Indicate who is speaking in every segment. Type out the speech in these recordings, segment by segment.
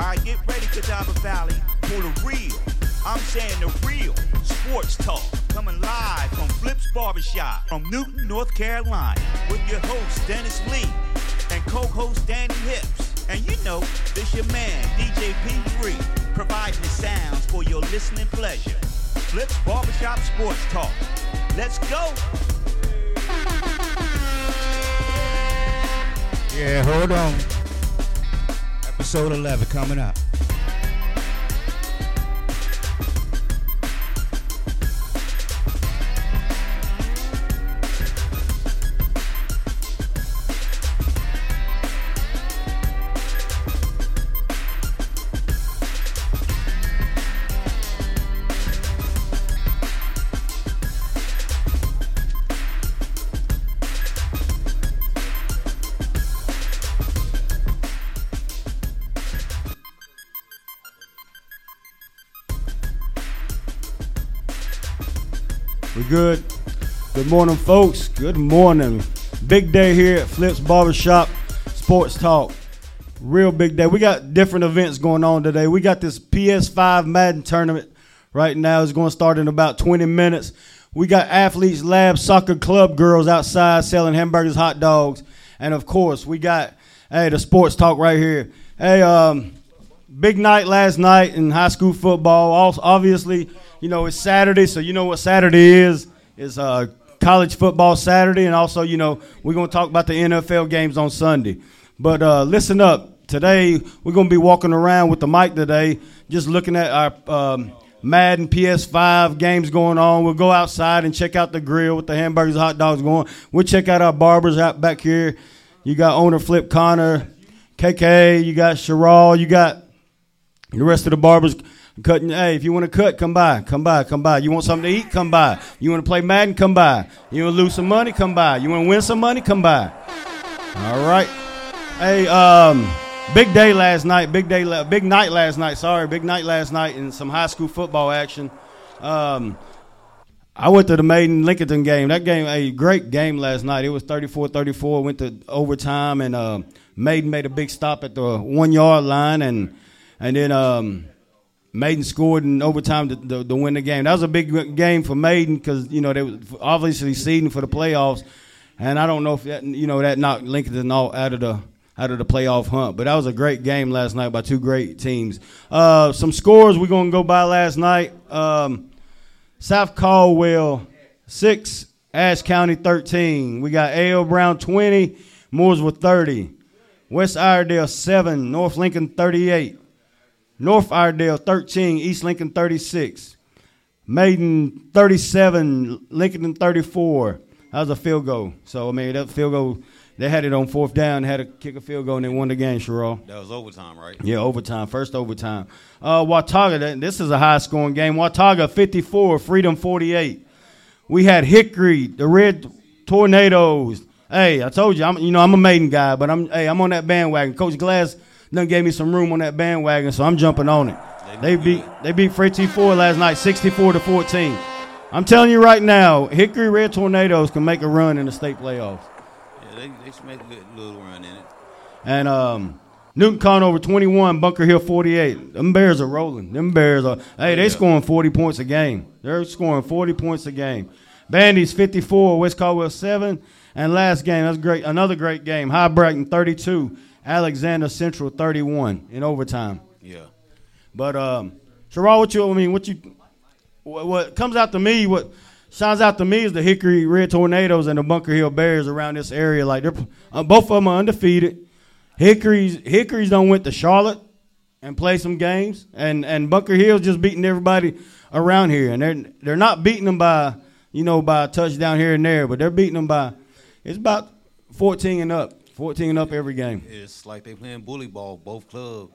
Speaker 1: All right, get ready, Catawba Valley, for the real. I'm saying the real sports talk. Coming live from Flips Barbershop from Newton, North Carolina, with your host Dennis Lee and co-host Danny Hips. And you know, this your man DJ P3, providing the sounds for your listening pleasure. Flips Barbershop Sports Talk. Let's go.
Speaker 2: Yeah, hold on. Episode 11 coming up.
Speaker 3: Morning, folks. Good morning. Big day here at Flips Barbershop Sports Talk. Real big day. We got different events going on today. We got this PS5 Madden tournament right now. It's going to start in about 20 minutes. We got Athletes Lab Soccer Club girls outside selling hamburgers, hot dogs. And of course, we got, hey, the sports talk right here. Hey, um, big night last night in high school football. Also, obviously, you know it's Saturday, so you know what Saturday is. It's uh, college football Saturday, and also, you know, we're gonna talk about the NFL games on Sunday. But uh, listen up. Today we're gonna be walking around with the mic today, just looking at our um, Madden PS5 games going on. We'll go outside and check out the grill with the hamburgers, hot dogs going. We'll check out our barbers out back here. You got owner Flip Connor, KK. You got Sherrall. You got the rest of the barbers cutting. Hey, if you want to cut, come by. Come by. Come by. You want something to eat? Come by. You want to play Madden? Come by. You want to lose some money? Come by. You want to win some money? Come by. All right. Hey, um, big day last night. Big day. Big night last night. Sorry, big night last night in some high school football action. Um, I went to the Maiden Lincoln game. That game, a great game last night. It was 34-34. Went to overtime, and uh, Maiden made a big stop at the one yard line, and and then um, Maiden scored in overtime to, to, to win the game. That was a big game for Maiden because you know they were obviously seeding for the playoffs, and I don't know if that you know that knocked Lincoln all out of the out of the playoff hunt. But that was a great game last night by two great teams. Uh, some scores we're gonna go by last night. Um, South Caldwell six, Ashe County thirteen. We got A.L. Brown twenty, Mooresville thirty, West Iredell seven, North Lincoln thirty-eight. North Iredell 13, East Lincoln 36. Maiden 37, Lincoln 34. That was a field goal. So, I mean, that field goal, they had it on fourth down, had to kick a field goal, and they won the game, Sherrall.
Speaker 4: That was overtime, right?
Speaker 3: Yeah, overtime, first overtime. Uh, Watauga, this is a high scoring game. Watauga 54, Freedom 48. We had Hickory, the Red Tornadoes. Hey, I told you, I'm, you know, I'm a maiden guy, but I'm, hey, I'm on that bandwagon. Coach Glass done gave me some room on that bandwagon, so I'm jumping on it. They beat they beat Fred T. Foard last night, 64 to 14. I'm telling you right now, Hickory Red Tornadoes can make a run in the state playoffs.
Speaker 4: Yeah, they, they should make a good little run in it.
Speaker 3: And um, Newton Conover 21, Bunker Hill 48. Them Bears are rolling. Them Bears are. Hey, they
Speaker 4: yeah.
Speaker 3: scoring 40 points a game. They're scoring 40 points a game. Bandys 54, West Caldwell 7. And last game, that's great. Another great game. Hibriten 32, Alexander Central 31 in overtime.
Speaker 4: Yeah.
Speaker 3: But um, Sherrod, what you I mean, what you what, what comes out to me, what shines out to me is the Hickory Red Tornadoes and the Bunker Hill Bears around this area. Like they're uh, both of them are undefeated. Hickory's Hickory's done went to Charlotte and played some games, and and Bunker Hill's just beating everybody around here, and they're they're not beating them by you know by a touchdown here and there, but they're beating them by it's about 14 and up, 14 and up every game.
Speaker 4: It's like they playing bully ball, both clubs.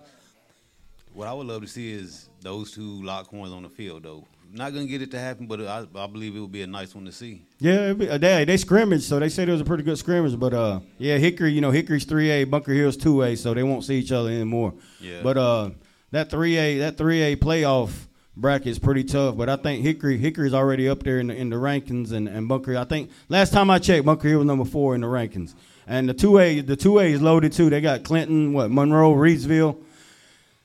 Speaker 4: What I would love to see is those two lock horns on the field, though. Not gonna get it to happen, but I, I believe it would be a nice one to see.
Speaker 3: Yeah, it'd be- uh, they they scrimmage, so they said it was a pretty good scrimmage. But uh, yeah, Hickory, you know, Hickory's three A, Bunker Hill's two A, so they won't see each other anymore.
Speaker 4: Yeah.
Speaker 3: But uh, that three A, that three A playoff bracket is pretty tough. But I think Hickory, Hickory's already up there in the in the rankings, and and Bunker. I think last time I checked, Bunker Hill was number four in the rankings. And the two A, the two A is loaded too. They got Clinton, what Monroe, Reidsville.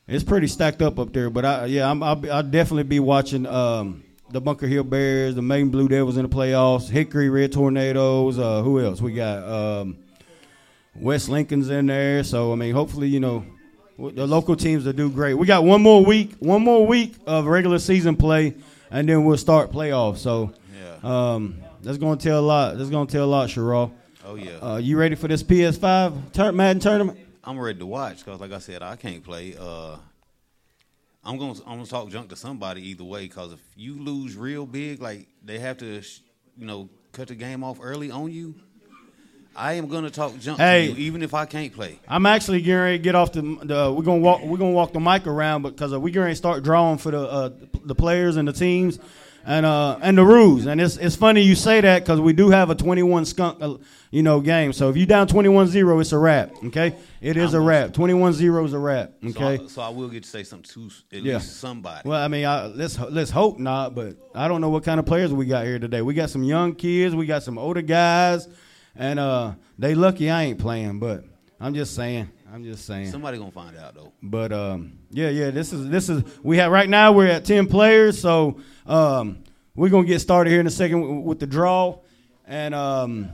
Speaker 3: it's pretty stacked up up there. But I yeah, I'm, I'll, be, I'll definitely be watching um, the Bunker Hill Bears, the Maiden Blue Devils in the playoffs, Hickory Red Tornadoes. Uh, who else? We got um, West Lincoln's in there. So I mean, hopefully, you know, the local teams will do great. We got one more week, one more week of regular season play, and then we'll start playoffs. So
Speaker 4: Yeah.
Speaker 3: um, that's going to tell a lot. That's going to tell a lot, Sherrod.
Speaker 4: Oh yeah.
Speaker 3: Uh, you ready for this PS5 tur- Madden tournament?
Speaker 4: I'm ready to watch because, like I said, I can't play. Uh, I'm gonna I'm gonna talk junk to somebody either way because if you lose real big, like they have to, sh- you know, cut the game off early on you. I am gonna talk junk
Speaker 3: Hey.
Speaker 4: to you, even if I can't play.
Speaker 3: I'm actually getting ready to get off the. the we're gonna walk. We're gonna walk the mic around because we're getting ready to start drawing for the uh, the players and the teams, and uh and the rules. And it's it's funny you say that because we do have a 21 skunk, uh, you know, game. So if you down 21-0, it's a wrap. Okay, it is a wrap. 21-0 is a wrap.
Speaker 4: So
Speaker 3: Okay.
Speaker 4: I, so I will get to say something to at
Speaker 3: Yeah.
Speaker 4: least somebody.
Speaker 3: Well, I mean, I, let's let's hope not, but I don't know what kind of players we got here today. We got some young kids, we got some older guys, and uh, they lucky I ain't playing. But I'm just saying, I'm just saying.
Speaker 4: Somebody gonna find out though.
Speaker 3: But um, yeah, yeah, this is this is we have right now we're at ten players, so um, we're gonna get started here in a second with, with the draw, and um,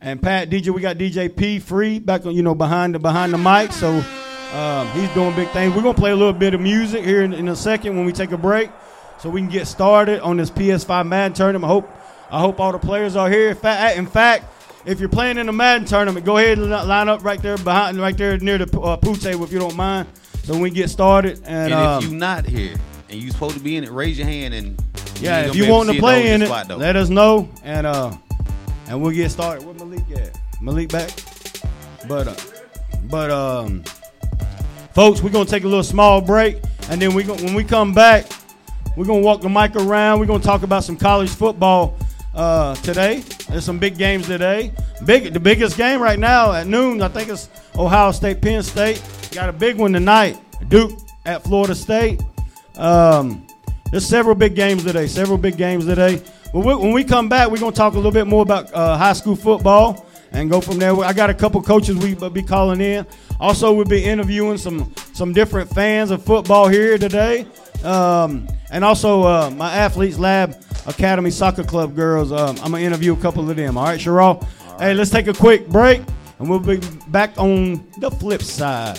Speaker 3: and Pat DJ, we got DJ P3 back on you know behind the behind the mic, so um, he's doing big things. We're gonna play a little bit of music here in, in a second when we take a break, so we can get started on this PS5 Madden tournament. I hope I hope all the players are here. In fact, in fact. If you're playing in the Madden tournament, go ahead and line up right there behind, right there near the uh, pool table if you don't mind. So we get started. And,
Speaker 4: And
Speaker 3: um,
Speaker 4: if you're not here and you're supposed to be in it, raise your hand and
Speaker 3: yeah, if you want to play in it,
Speaker 4: spot,
Speaker 3: let us know, and uh, and we'll get started. Where Malik at? Malik back? But uh, but um, folks, we're gonna take a little small break, and then we go, when we come back, we're gonna walk the mic around. We're gonna talk about some college football uh, today. There's some big games today. Big, the biggest game right now at noon, I think it's Ohio State, Penn State. Got a big one tonight. Duke at Florida State. Um, there's several big games today. Several big games today. But we, when we come back, we're gonna talk a little bit more about uh, high school football and go from there. I got a couple coaches we will be calling in. Also, we'll be interviewing some some different fans of football here today. Um, and also, uh, my Athletes Lab Academy Soccer Club girls. Um, I'm gonna interview a couple of them. All right, Sherrod. Hey, let's take a quick break, and we'll be back on the flip side.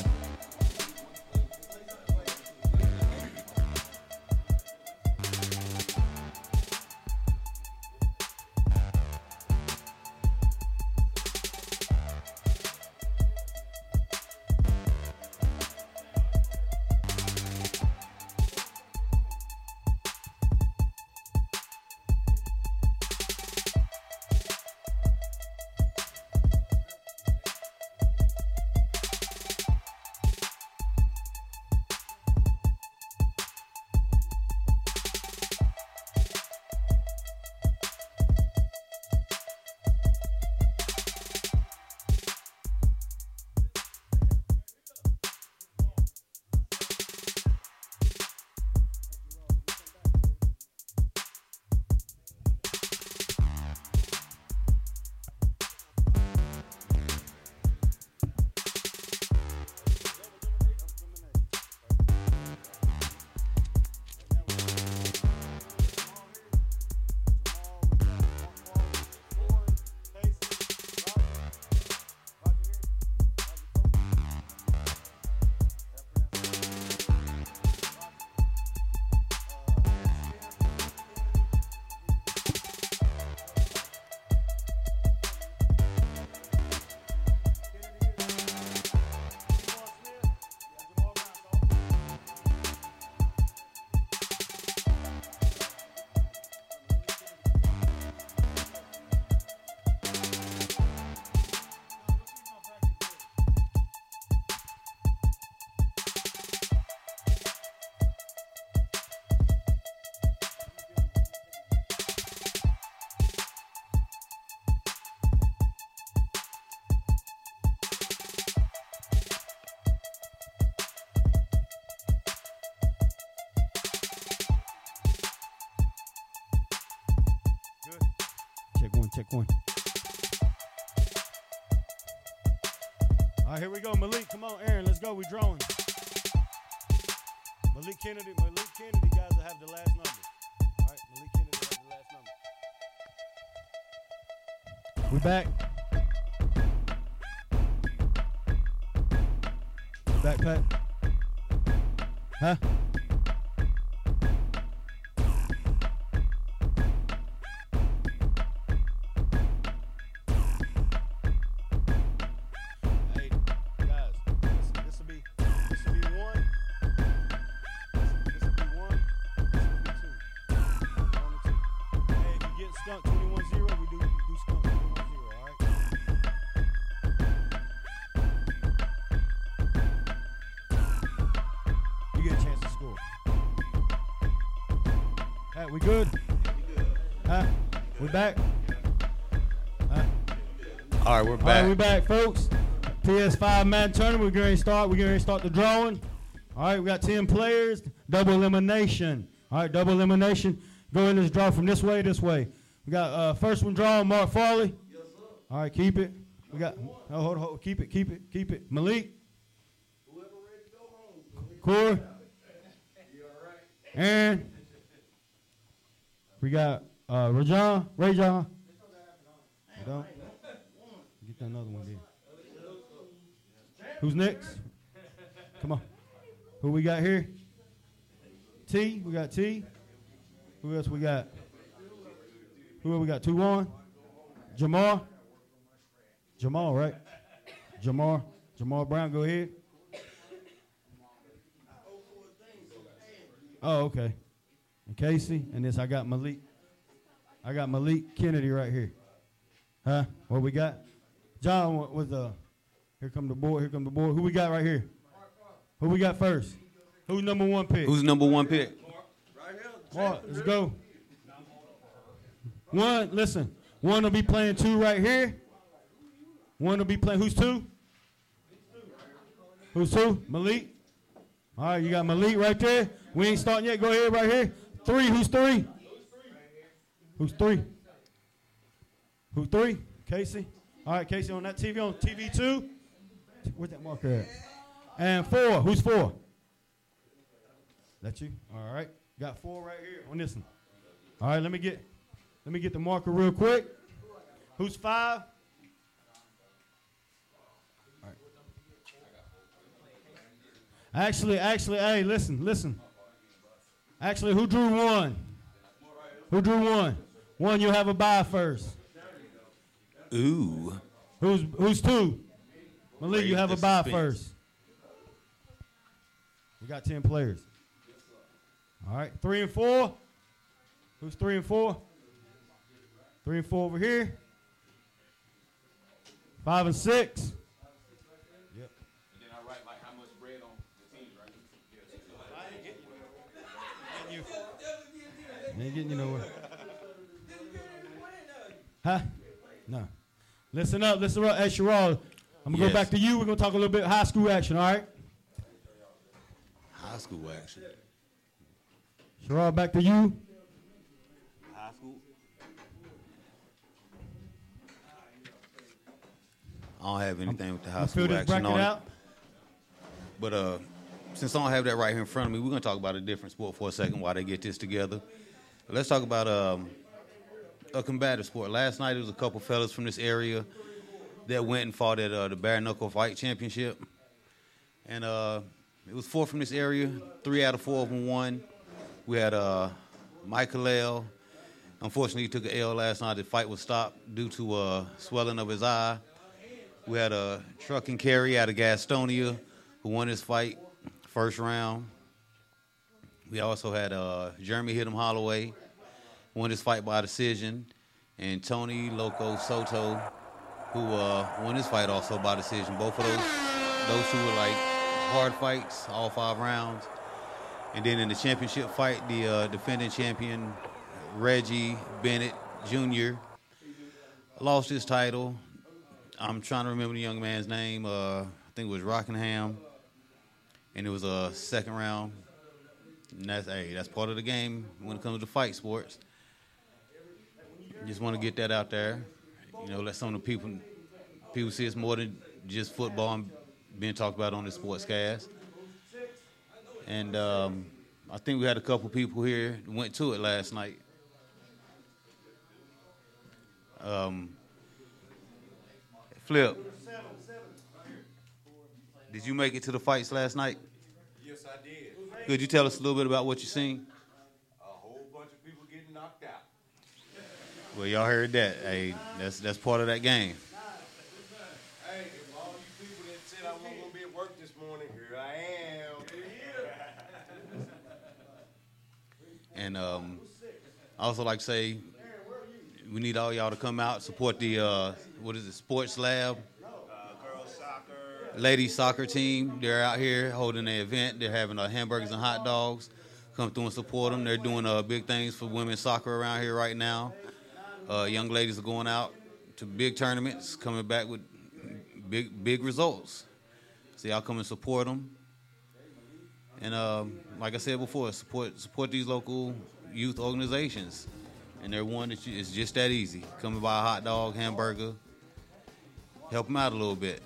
Speaker 3: Check one. All right, here we go. Malik, come on, Aaron, let's go. We're drawing. Malik Kennedy, Malik Kennedy, guys, will have the last number. All right, Malik Kennedy have the last number. We back. Back, Pat. Huh? We back, folks. PS5 Madden tournament. We're going to start. We're going to start the drawing. All right, we got 10 players. Double elimination. All right, double elimination. Go in this draw from this way, this way. We got uh, first one drawn, Mark Farley. Yes, sir. All right, keep it. We got, oh, hold, hold, keep it, keep it, keep it. Malik. Corey. You all right? Aaron. We got uh, Rajon. Rajon. Don't? Another one there. Who's next? Come on. Who we got here? T. We got T. Who else we got? Who we got? Two one. Jamar. Jamal, right? Jamar. Jamal Brown. Go ahead. Oh, okay. And Casey, and this I got Malik. I got Malik Kennedy right here. Huh? What we got? John was uh here come the boy. here come the boy. Who we got right here? Who we got first? Who's number one pick?
Speaker 4: Who's number one pick?
Speaker 3: Mark, let's go. One, listen. One will be playing two right here. One will be playing. Who's two? Who's two? Malik. All right, you got Malik right there. We ain't starting yet. Go ahead right here. Three. Who's three? Who's three? Who's three? Casey. All right, Casey on that TV on TV two. Where's that marker at? And four. Who's four? That you? All right. Got four right here on this one. All right, let me get let me get the marker real quick. Who's five? Actually, actually, hey, listen, listen. Actually, who drew one? Who drew one? One, you'll have a bye first.
Speaker 4: Ooh.
Speaker 3: Who's who's two? Malik, you have a
Speaker 4: the
Speaker 3: bye
Speaker 4: suspense.
Speaker 3: first. We got ten players. All right, three and four. Who's three and four? Three and four over here. Five and six. Yep.
Speaker 5: And then I write like how much bread on the team, right?
Speaker 3: Ain't getting you nowhere. Huh? No. Listen up, listen up. Hey, Sherrod, I'm gonna
Speaker 4: Yes.
Speaker 3: go back to you. We're gonna talk a little bit high school action, all right?
Speaker 4: High school action.
Speaker 3: Sherrod, back to you.
Speaker 4: High school. I don't have anything with the high school action on it.
Speaker 3: out.
Speaker 4: But uh, since I don't have that right here in front of me, we're gonna talk about a different sport for a second while they get this together. Let's talk about um, a combative sport. Last night, there was a couple fellas from this area that went and fought at uh, the bare knuckle fight championship, and uh, it was four from this area. Three out of four of them won. We had uh, Michael L. Unfortunately, he took an L last night. The fight was stopped due to uh, swelling of his eye. We had a truck and carry out of Gastonia who won his fight first round. We also had uh, Jeremy Hittem Holloway won his fight by decision, and Tony Loco Soto who uh, won his fight also by decision. Both of those those two were like hard fights, all five rounds. And then in the championship fight, the uh, defending champion Reggie Bennett Jr. lost his title. I'm trying to remember the young man's name. Uh, I think it was Rockingham, and it was a second round. And that's hey, that's part of the game when it comes to fight sports. Just want to get that out there. You know, let some of the people people see it's more than just football and being talked about on the sportscast. And um, I think we had a couple people here went to it last night. Um, Flip, did you make it to the fights last night?
Speaker 6: Yes, I did.
Speaker 4: Could you tell us a little bit about what you seen?
Speaker 6: A whole bunch of people getting knocked out.
Speaker 4: Well, y'all heard that. Hey, that's that's part of that game.
Speaker 6: Hey, if all you people that said I wasn't gonna be at work this morning, here I am.
Speaker 4: And um, I also like to say we need all y'all to come out support the uh, what is it sports lab
Speaker 5: girls soccer.
Speaker 4: ladies soccer team. They're out here holding an event. They're having uh, hamburgers and hot dogs. Come through and support them. They're doing uh, big things for women's soccer around here right now. Uh, young ladies are going out to big tournaments, coming back with big big results. So y'all come and support them. And um, like I said before, support support these local youth organizations. And they're one that you, it's just that easy. Come and buy a hot dog, hamburger, help them out a little bit.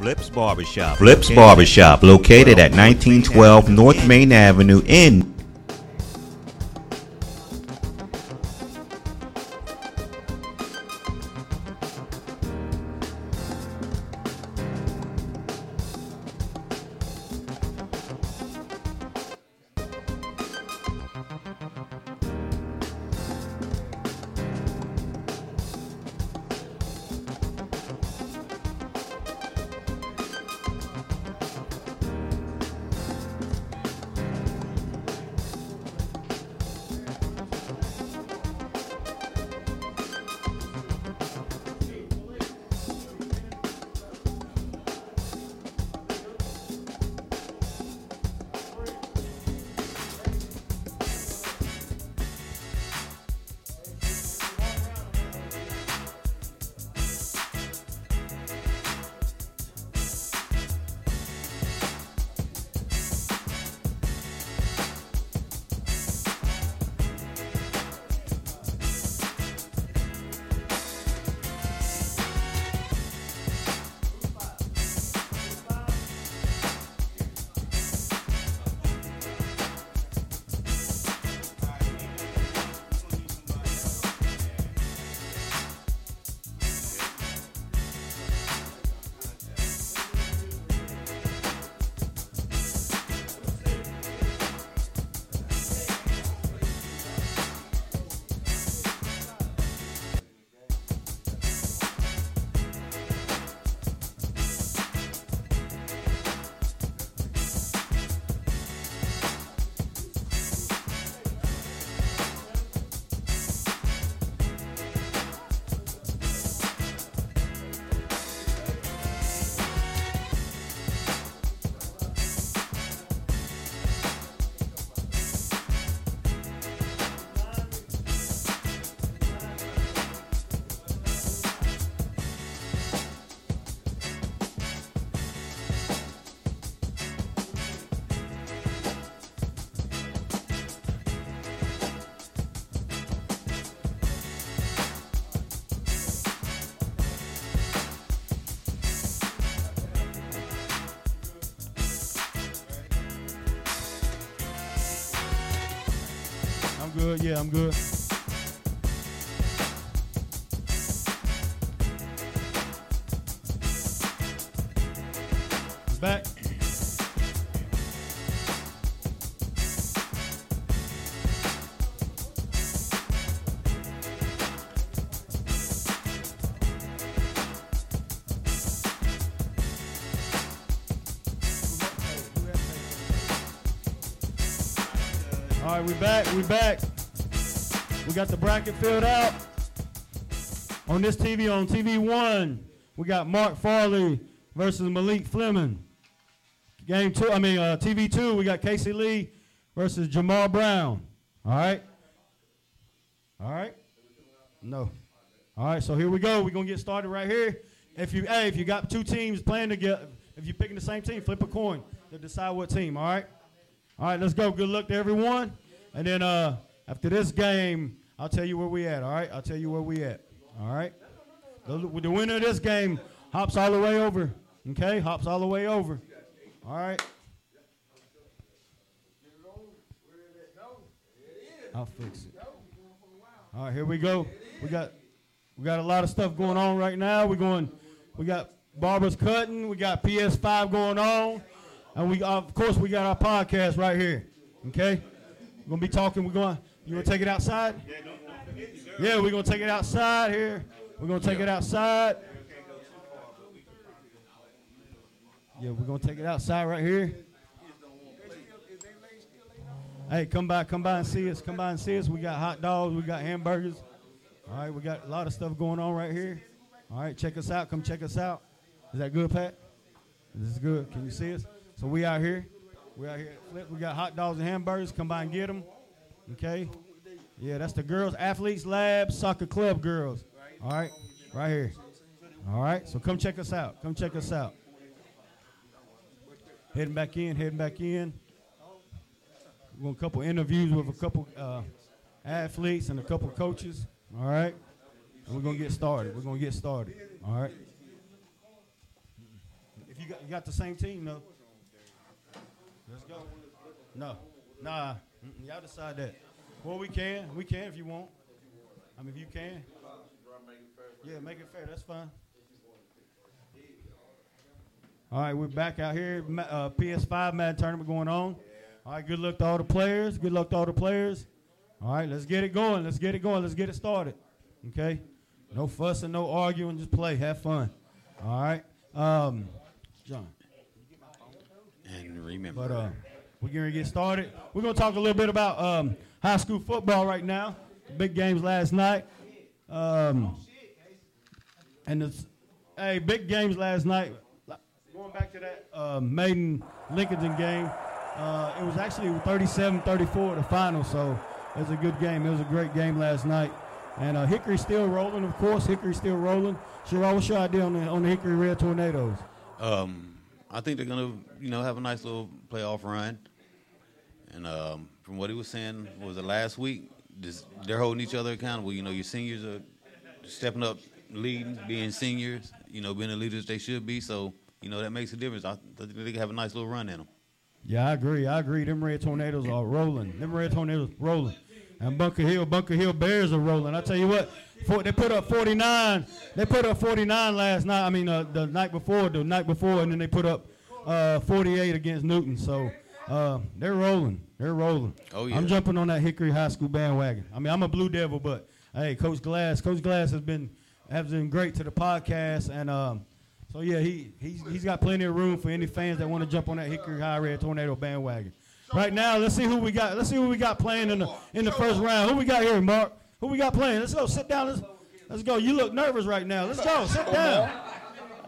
Speaker 1: Flips Barbershop. Flips Barbershop, located at 1912 North Main Avenue in
Speaker 3: Yeah, I'm good. Back. All right, we back. We back. We got the bracket filled out. On this TV, on TV one, we got Mark Farley versus Malik Fleming. Game two, I mean uh, TV two, we got Casey Lee versus Jamal Brown. All right. All right. No. All right. So here we go. We're gonna get started right here. If you, hey, if you got two teams playing together, if you're picking the same team, flip a coin to decide what team. All right. All right. Let's go. Good luck to everyone. And then uh, after this game, I'll tell you where we at. All right, I'll tell you where we at. All right. The, the winner of this game hops all the way over. Okay, hops all the way over. All right. I'll fix it. All right, here we go. We got we got a lot of stuff going on right now. We're going. We got barbers cutting. We got PS5 going on, and we of course we got our podcast right here. Okay, we're gonna be talking. We're going. You wanna take it outside? Yeah, we're gonna take it outside here. We're gonna take it outside. Yeah, we're gonna take it outside right here. Hey, come by, come by and see us. Come by and see us. We got hot dogs, we got hamburgers. All right, we got a lot of stuff going on right here. All right, check us out. Come check us out. Is that good, Pat? This is good. Can you see us? So we out here. We out here at Flip. We got hot dogs and hamburgers. Come by and get them. Okay. Yeah, that's the girls athletes lab soccer club girls. All right, right here. All right. So come check us out. Come check us out. Heading back in. Heading back in. We're going to couple interviews with a couple uh, athletes and a couple coaches. All right. And we're to get started. We're to get started. All right. If you got, you got the same team, though. Let's go. No. Nah. Mm-mm, Y'all decide that. Well, we can. We can if you want. I mean, if you can. Yeah, make it fair. That's fine. All right, we're back out here. Uh, PS5 Madden tournament going on. All right, good luck to all the players. Good luck to all the players. All right, let's get it going. Let's get it going. Let's get it started. Okay? No fussing, no arguing. Just play. Have fun. All right? Um, John.
Speaker 4: And remember,
Speaker 3: But uh, we're going to get started. We're going to talk a little bit about um, high school football right now. Big games last night. Um, and it's, hey, big games last night. Going back to that uh, Maiden Lincoln game, uh, it was actually 37-34 the final, so it was a good game. It was a great game last night. And uh, Hickory's still rolling, of course. Hickory's still rolling. Sherrod, what's your idea on the, on the Hickory Red Tornadoes?
Speaker 4: um, I think they're gonna, you know, have a nice little playoff run. And um, from what he was saying, what was it last week? They're holding each other accountable. You know, your seniors are stepping up, leading, being seniors. You know, being the leaders they should be. So, you know, that makes a difference. I think they have a nice little run in them.
Speaker 3: Yeah, I agree. I agree. Them red tornadoes are rolling. Them red tornadoes rolling. And Bunker Hill, Bunker Hill Bears are rolling. I tell you what, for, they put up 49. They put up 49 last night. I mean, uh, the night before, the night before, and then they put up uh, 48 against Newton. So uh, they're rolling. They're rolling.
Speaker 4: Oh, yeah.
Speaker 3: I'm jumping on that Hickory High School bandwagon. I mean, I'm a Blue Devil, but hey, Coach Glass, Coach Glass has been has been great to the podcast, and um, so yeah, he he's, he's got plenty of room for any fans that want to jump on that Hickory High Red Tornado bandwagon. Right now, let's see who we got. Let's see who we got playing in the in the first round. Who we got here, Mark? Who we got playing? Let's go. Sit down. Let's let's go. You look nervous right now. Let's go. Sit down.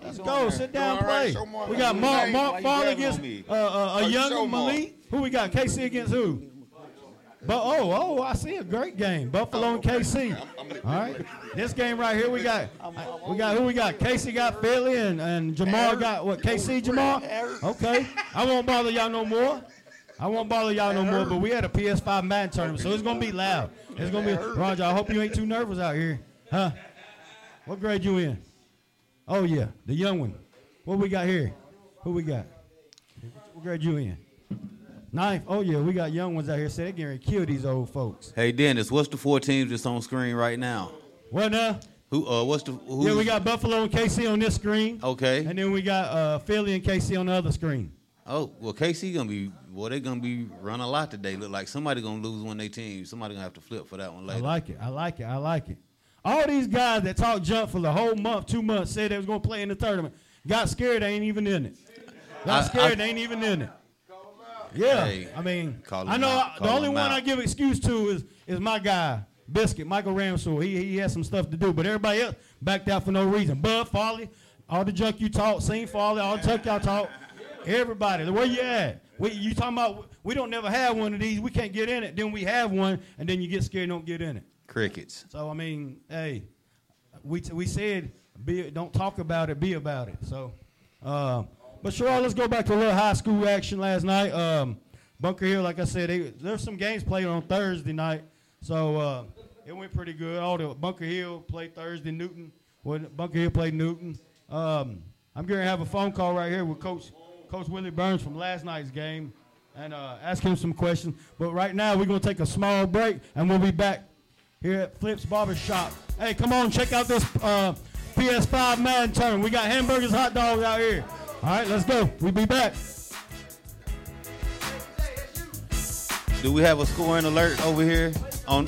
Speaker 3: Let's go. Sit down. Play.
Speaker 6: Mark
Speaker 3: We got Mark Mark
Speaker 6: like.
Speaker 3: Farley
Speaker 6: Why you
Speaker 3: against uh, uh, a
Speaker 6: you
Speaker 3: young Malik. Who we got? KC against who? But oh, oh, I see a great game. Buffalo and KC. All right, this game right here, we got we got who we got? Casey got Philly and and Jamar got what? KC Jamar. Okay, I won't bother y'all no more. I won't bother y'all no more. But we had a PS5 Madden tournament, so it's gonna be loud. It's gonna be Roger. I hope you ain't too nervous out here, huh? What grade you in? Oh yeah, the young one. What we got here? Who we got? What grade you in? Ninth. Oh yeah, we got young ones out here. Say they getting ready to kill these old folks.
Speaker 4: Hey, Dennis, what's the four teams that's on screen right now?
Speaker 3: What now?
Speaker 4: Who? Uh, what's the? Who's,
Speaker 3: Yeah, we got Buffalo and KC on this screen,
Speaker 4: Okay.
Speaker 3: and then we got uh, Philly and KC on the other screen.
Speaker 4: Oh well, KC gonna be. Well, they gonna be run a lot today. Look like somebody gonna lose one of their teams. Somebody gonna have to flip for that one later.
Speaker 3: I like it. I like it. I like it. All these guys that talked jump for the whole month, two months, said they was gonna play in the tournament. Got scared. They ain't even in it. Got scared.
Speaker 4: I-
Speaker 3: they ain't even in it. Yeah,
Speaker 4: Hey,
Speaker 3: I mean, I know
Speaker 4: out,
Speaker 3: the only one
Speaker 4: out.
Speaker 3: I give excuse to is is my guy Biscuit Michael Ramsell. He he has some stuff to do, but everybody else backed out for no reason. Bud Folly, all the junk you talk, Sing Folly, all the junk y'all talk. Everybody, where you at? We, you talking about? We don't never have one of these. We can't get in it. Then we have one, and then you get scared, and don't get in it.
Speaker 4: Crickets.
Speaker 3: So I mean, hey, we we said be don't talk about it, be about it. So, uh, but sure, let's go back to a little high school action last night. Um, Bunker Hill, like I said, they, there's some games played on Thursday night. So uh, it went pretty good. All the Bunker Hill played Thursday. Newton, when Bunker Hill played Newton. Um, I'm going to have a phone call right here with Coach Coach Willie Burns from last night's game and uh, ask him some questions. But right now, we're going to take a small break, and we'll be back here at Flips Barber Shop. Hey, come on, check out this uh, PS5 Madden tournament. We got hamburgers, hot dogs out here. All right, let's go. We'll be back.
Speaker 4: Do we have a scoring alert over here on?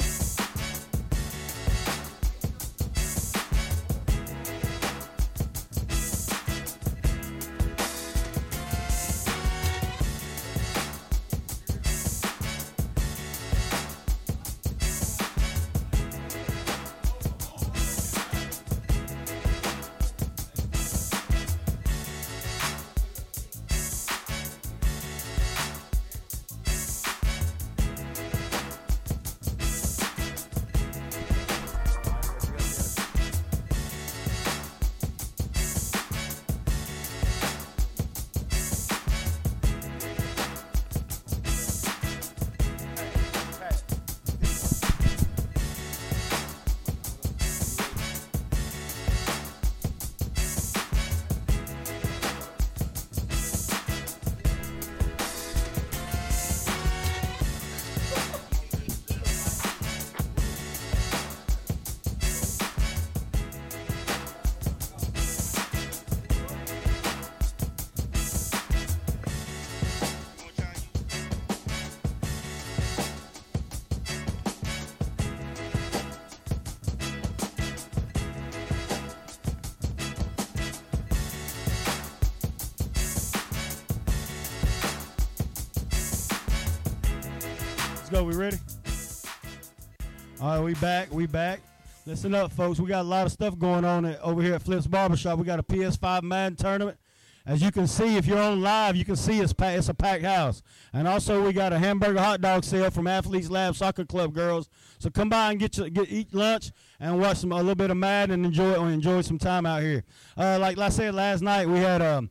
Speaker 3: We back. We back. Listen up, folks. We got a lot of stuff going on at, over here at Flips Barbershop. We got a PS5 Madden tournament. As you can see, if you're on live, you can see it's, pa- it's a packed house. And also, we got a hamburger hot dog sale from Athletes Lab Soccer Club girls. So come by and get your, get eat lunch and watch some a little bit of Madden and enjoy enjoy some time out here. Uh, like, like I said last night, we had um,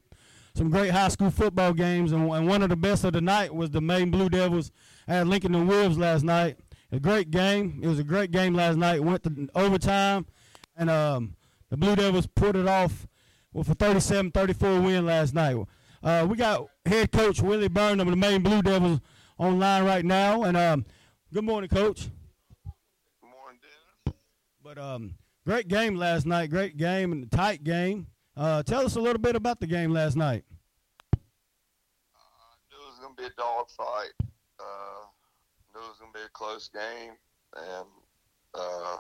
Speaker 3: some great high school football games, and, and one of the best of the night was the Maiden Blue Devils at Lincoln and Williams last night. A great game. It was a great game last night. Went to overtime, and um, the Blue Devils put it off with a 37-34 win last night. Uh, we got head coach Willie Burnham of the Maiden Blue Devils online right now, and um, good morning, coach.
Speaker 6: Good morning, Dennis.
Speaker 3: But um, great game last night. Great game and a tight game. Uh, tell us a little bit about the game last night.
Speaker 6: I knew it was going to be a dog fight. Uh, knew it was to be a close game. And uh,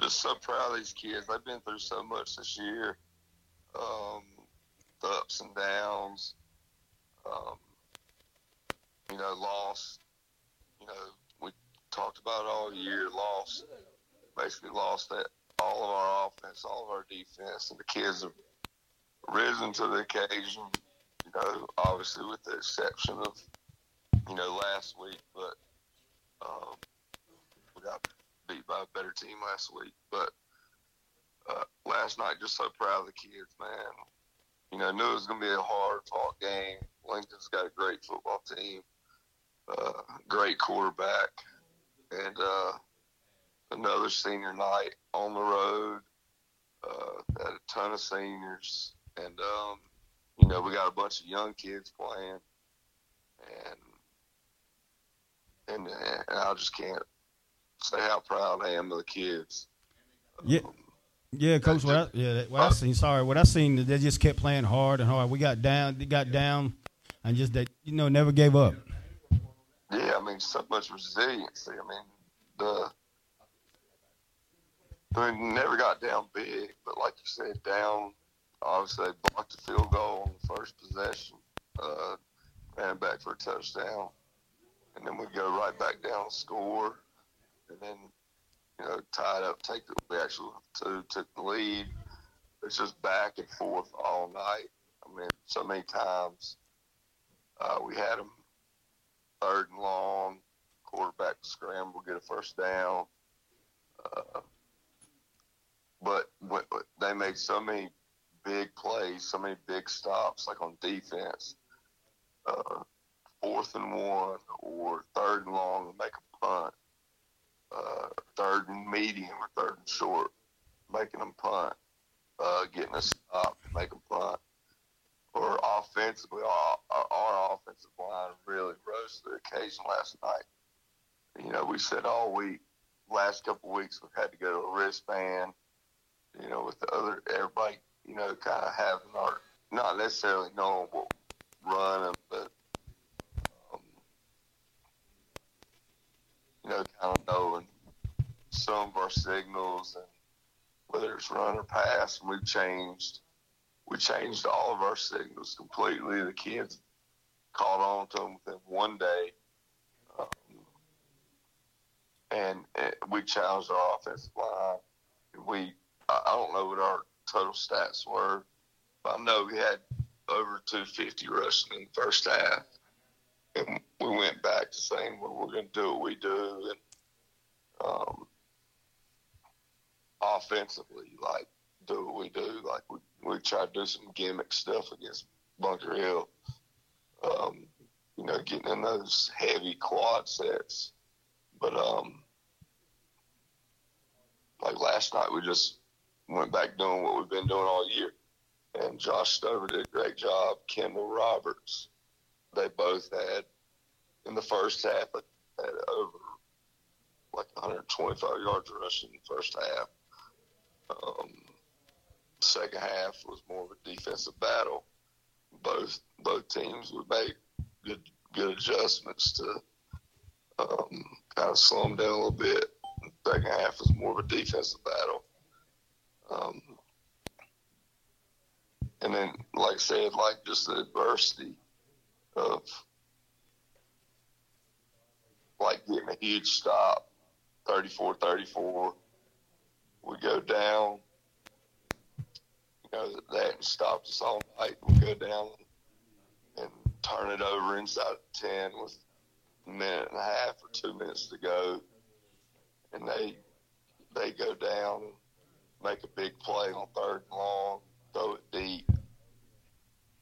Speaker 6: just so proud of these kids. They've been through so much this year. Um, the ups and downs. Um, you know, lost. You know, we talked about it all year. Lost. Basically lost that all of our offense, all of our defense, and the kids have risen to the occasion. You know, obviously with the exception of you know last week, but um, we got beat by a better team last week. But uh, last night, just so proud of the kids, man. You know, knew it was going to be a hard fought game. Lincoln's got a great football team, uh, great quarterback, and uh, another senior night on the road. Uh, had a ton of seniors, and um, you know we got a bunch of young kids playing, and and, and I just can't say how proud I am of the kids.
Speaker 3: Yeah. Yeah, coach. What I, yeah, what I seen. Sorry, what I seen. They just kept playing hard and hard. We got down. They got down, and just that you know never gave up.
Speaker 6: Yeah, I mean, so much resiliency. I mean, the I mean, never got down big, but like you said, down. Obviously, blocked the field goal on the first possession, uh, ran back for a touchdown, and then we go right back down score, and then you know tied up. Take the we actually two took the lead. It's just back and forth all night. I mean, so many times uh, we had them third and long, quarterback scramble, get a first down. Uh, but, but they made so many big plays, so many big stops, like on defense. Uh, fourth and one or third and long, and make a punt. uh, third and medium or third and short, making them punt, uh, getting a stop, to make them punt. Or offensively, our, our offensive line really rose to the occasion last night. You know, we said all week, last couple weeks, we've had to go to a wristband. You know, with the other everybody, you know, kind of having our not necessarily knowing what running, but know, kind of knowing some of our signals and whether it's run or pass. And we've changed, we changed all of our signals completely. The kids caught on to them within one day. Um, and, and we challenged our offensive line. We, I don't know what our total stats were, but I know we had over 250 rushing in the first half. And we went back to saying, well, we're going to do what we do. And um, offensively, like, do what we do. Like, we, we try to do some gimmick stuff against Bunker Hill. Um, you know, getting in those heavy quad sets. But, um, like last night, we just went back doing what we've been doing all year and Josh Stover did a great job. Kendall Roberts, they both had in the first half had over like 125 yards rushing in the first half. Um, second half was more of a defensive battle. Both both teams would make good good adjustments to um, kind of slow them down a little bit. Second half was more of a defensive battle. Um, and then, like I said, like just the adversity of like getting a huge stop, 34 34. We go down. You know, that stopped us all night. We go down and turn it over inside of 10 with a minute and a half or two minutes to go. And they they go down make a big play on third and long throw it deep,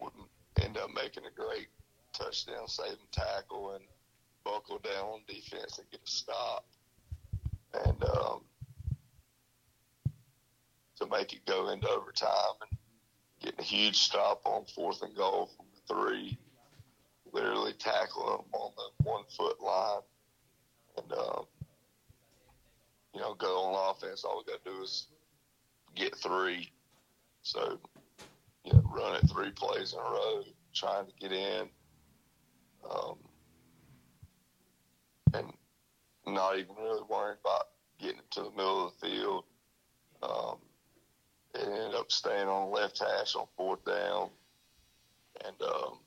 Speaker 6: would end up making a great touchdown saving tackle and buckle down on defense and get a stop. And um, to make it go into overtime and getting a huge stop on fourth and goal from the three, literally tackling them on the one foot line. And, um, you know, go on offense. All we got to do is get three so, you know, run it three plays in a row, trying to get in, um, and not even really worrying about getting to the middle of the field. Um, it ended up staying on the left hash on fourth down, and um,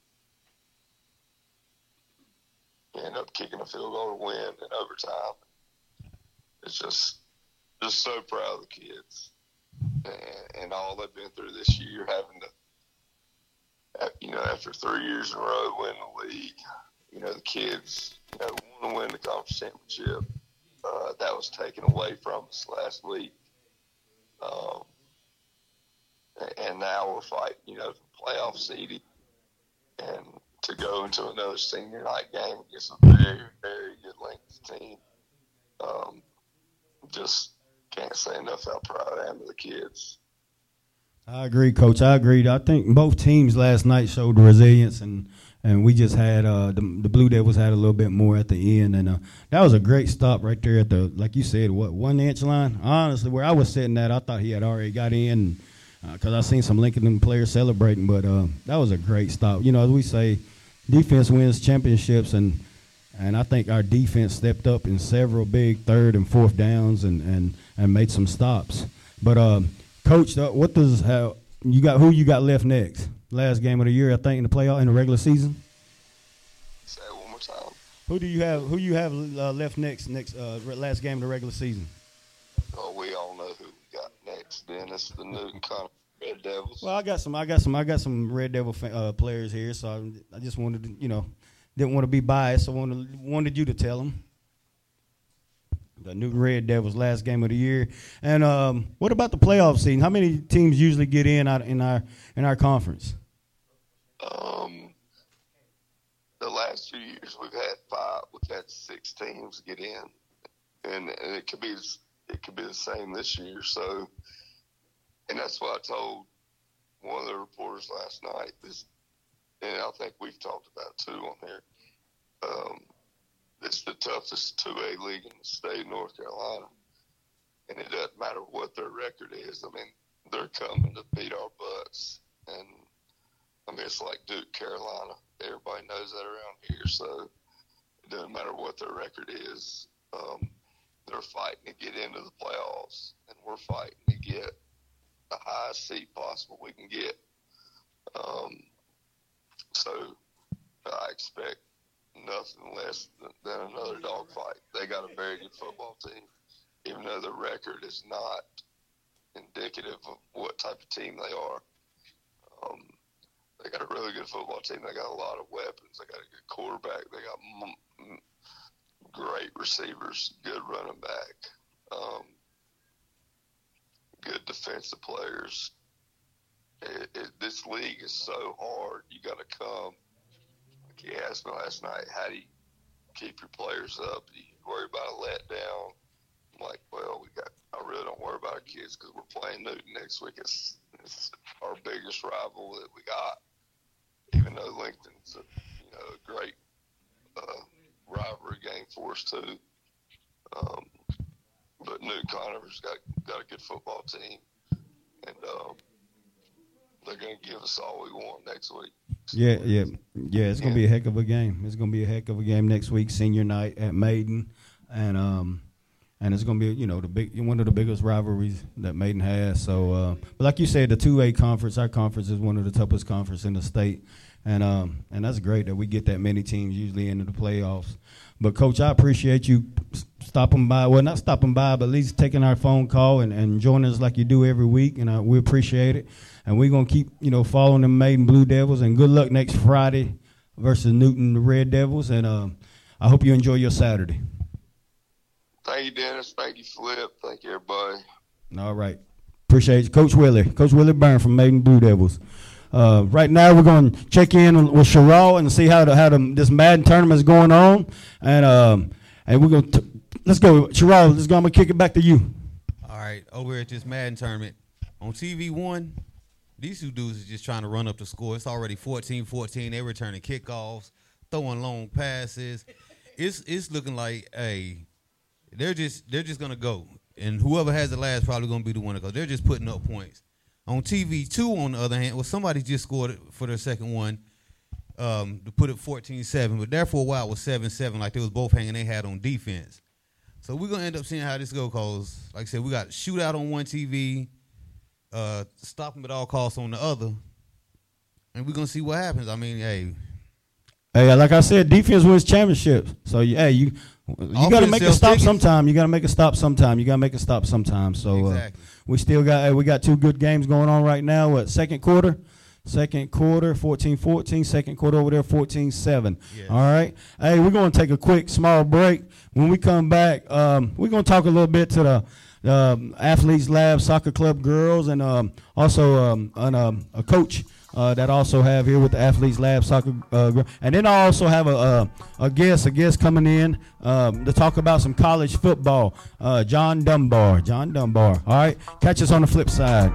Speaker 6: ended up kicking a field goal to win in overtime. It's just, just so proud of the kids and, and all they've been through this year, having to, you know, after three years in a row win the league, you know, the kids, you know, want to win the conference championship. Uh, that was taken away from us last week. Um, and now we're fighting, you know, playoff seeding and to go into another senior night game against a very, very good Lincoln team. Um, just can't say enough how proud I am of the kids.
Speaker 3: I agree, Coach. I agree. I think both teams last night showed resilience, and and we just had uh, the, the Blue Devils had a little bit more at the end, and uh, that was a great stop right there at the like you said, what one inch line. Honestly, where I was sitting at, I thought he had already got in because uh, I seen some Lincoln players celebrating, but uh, that was a great stop. You know, as we say, defense wins championships, and and I think our defense stepped up in several big third and fourth downs, and and and made some stops. But uh, coach, uh, what does how you got? Who you got left next? Last game of the year, I think, in the playoff in the regular season.
Speaker 6: Say it one more time.
Speaker 3: Who do you have? Who you have uh, left next? Next uh, last game of the regular season.
Speaker 6: Oh, we all know who we got next. Dennis, the Newton County Red Devils.
Speaker 3: Well, I got some. I got some. I got some Red Devil uh, players here, so I, I, just wanted to, you know, didn't want to be biased. So wanted wanted you to tell them the Newton Red Devils last game of the year. And um, what about the playoff season? How many teams usually get in out in our in our conference?
Speaker 6: Um, the last few years we've had five. We've had six teams get in. and and it could be it could be the same this year. So, and that's what I told one of the reporters last night. This, and I think we've talked about it too on here. Um, it's the toughest two A league in the state of North Carolina, and it doesn't matter what their record is. I mean, they're coming to beat our butts, and I mean it's like Duke, Carolina. Everybody knows that around here, so it doesn't matter what their record is. Um, they're fighting to get into the playoffs, and we're fighting to get the highest seat possible we can get. Um, so I expect nothing less than, than another dogfight. They got a very good football team, even though the record is not indicative of what type of team they are. Um, they got a really good football team. They got a lot of weapons. They got a good quarterback. They got m- great receivers, good running back, um, good defensive players. It, it, this league is so hard. You got to come. Like he asked me last night, how do you keep your players up? Do you worry about a letdown? I'm like, well, we got. I really don't worry about our kids because we're playing Newton next week. It's, it's our biggest rival that we got. Even though Lincoln's a you know a great uh, rivalry game for us too. Um, but Newton Conover's got got a good football team, and um, they're going to give us all we want next week.
Speaker 3: Yeah, yeah, yeah. It's gonna be a heck of a game. It's gonna be a heck of a game next week, senior night at Maiden, and um, and it's gonna be you know the big one of the biggest rivalries that Maiden has. So, uh, but like you said, the two A conference, our conference is one of the toughest conferences in the state, and um, and that's great that we get that many teams usually into the playoffs. But coach, I appreciate you stopping by. Well, not stopping by, but at least taking our phone call and, and joining us like you do every week, and uh, we appreciate it. And we're gonna keep you know following the Maiden Blue Devils, and good luck next Friday versus Newton the Red Devils. And um, I hope you enjoy your Saturday.
Speaker 6: Thank you, Dennis. Thank you, Flip. Thank you, everybody.
Speaker 3: All right. Appreciate you. Coach Willie. Coach Willie Byrne from Maiden Blue Devils. Uh, right now, we're going to check in with Sherrall and see how the, how the, this Madden tournament is going on. And um, and we're going to, let's go. Sherrall, let's go. I'm going to kick it back to you.
Speaker 4: All right, over at this Madden tournament on TV one, these two dudes are just trying to run up the score. It's already 14-14. They're returning kickoffs, throwing long passes. It's it's looking like hey, they're just they're just gonna go, and whoever has the last probably gonna be the one to go. They're just putting up points. On TV two, on the other hand, well, somebody just scored for their second one um, to put it 14-7, but there for a while it was 7-7, like they was both hanging they had on defense. So we're gonna end up seeing how this go, cause like I said, we got shootout on one TV, uh, stop them at all costs on the other, and we're gonna see what happens. I mean, hey,
Speaker 3: Hey, like I said, defense wins championships. So yeah, you you got to make a stop
Speaker 4: tickets.
Speaker 3: sometime. You got to make a stop sometime. You got to make a stop sometime. So uh,
Speaker 4: Exactly.
Speaker 3: We still got we got two good games going on right now. What second quarter? Second quarter, 14-14. Second quarter over there, 14-7.
Speaker 4: Yes.
Speaker 3: All right. Hey, we're going to take a quick small break. When we come back, um, we're going to talk a little bit to the um, Athletes Lab Soccer Club girls and um, also um, an, um, a coach uh, that I also have here with the Athletes Lab Soccer. Uh, and then I also have a, a, a guest, a guest coming in um, to talk about some college football. Uh, John Dunbar. John Dunbar. All right. Catch us on the flip side.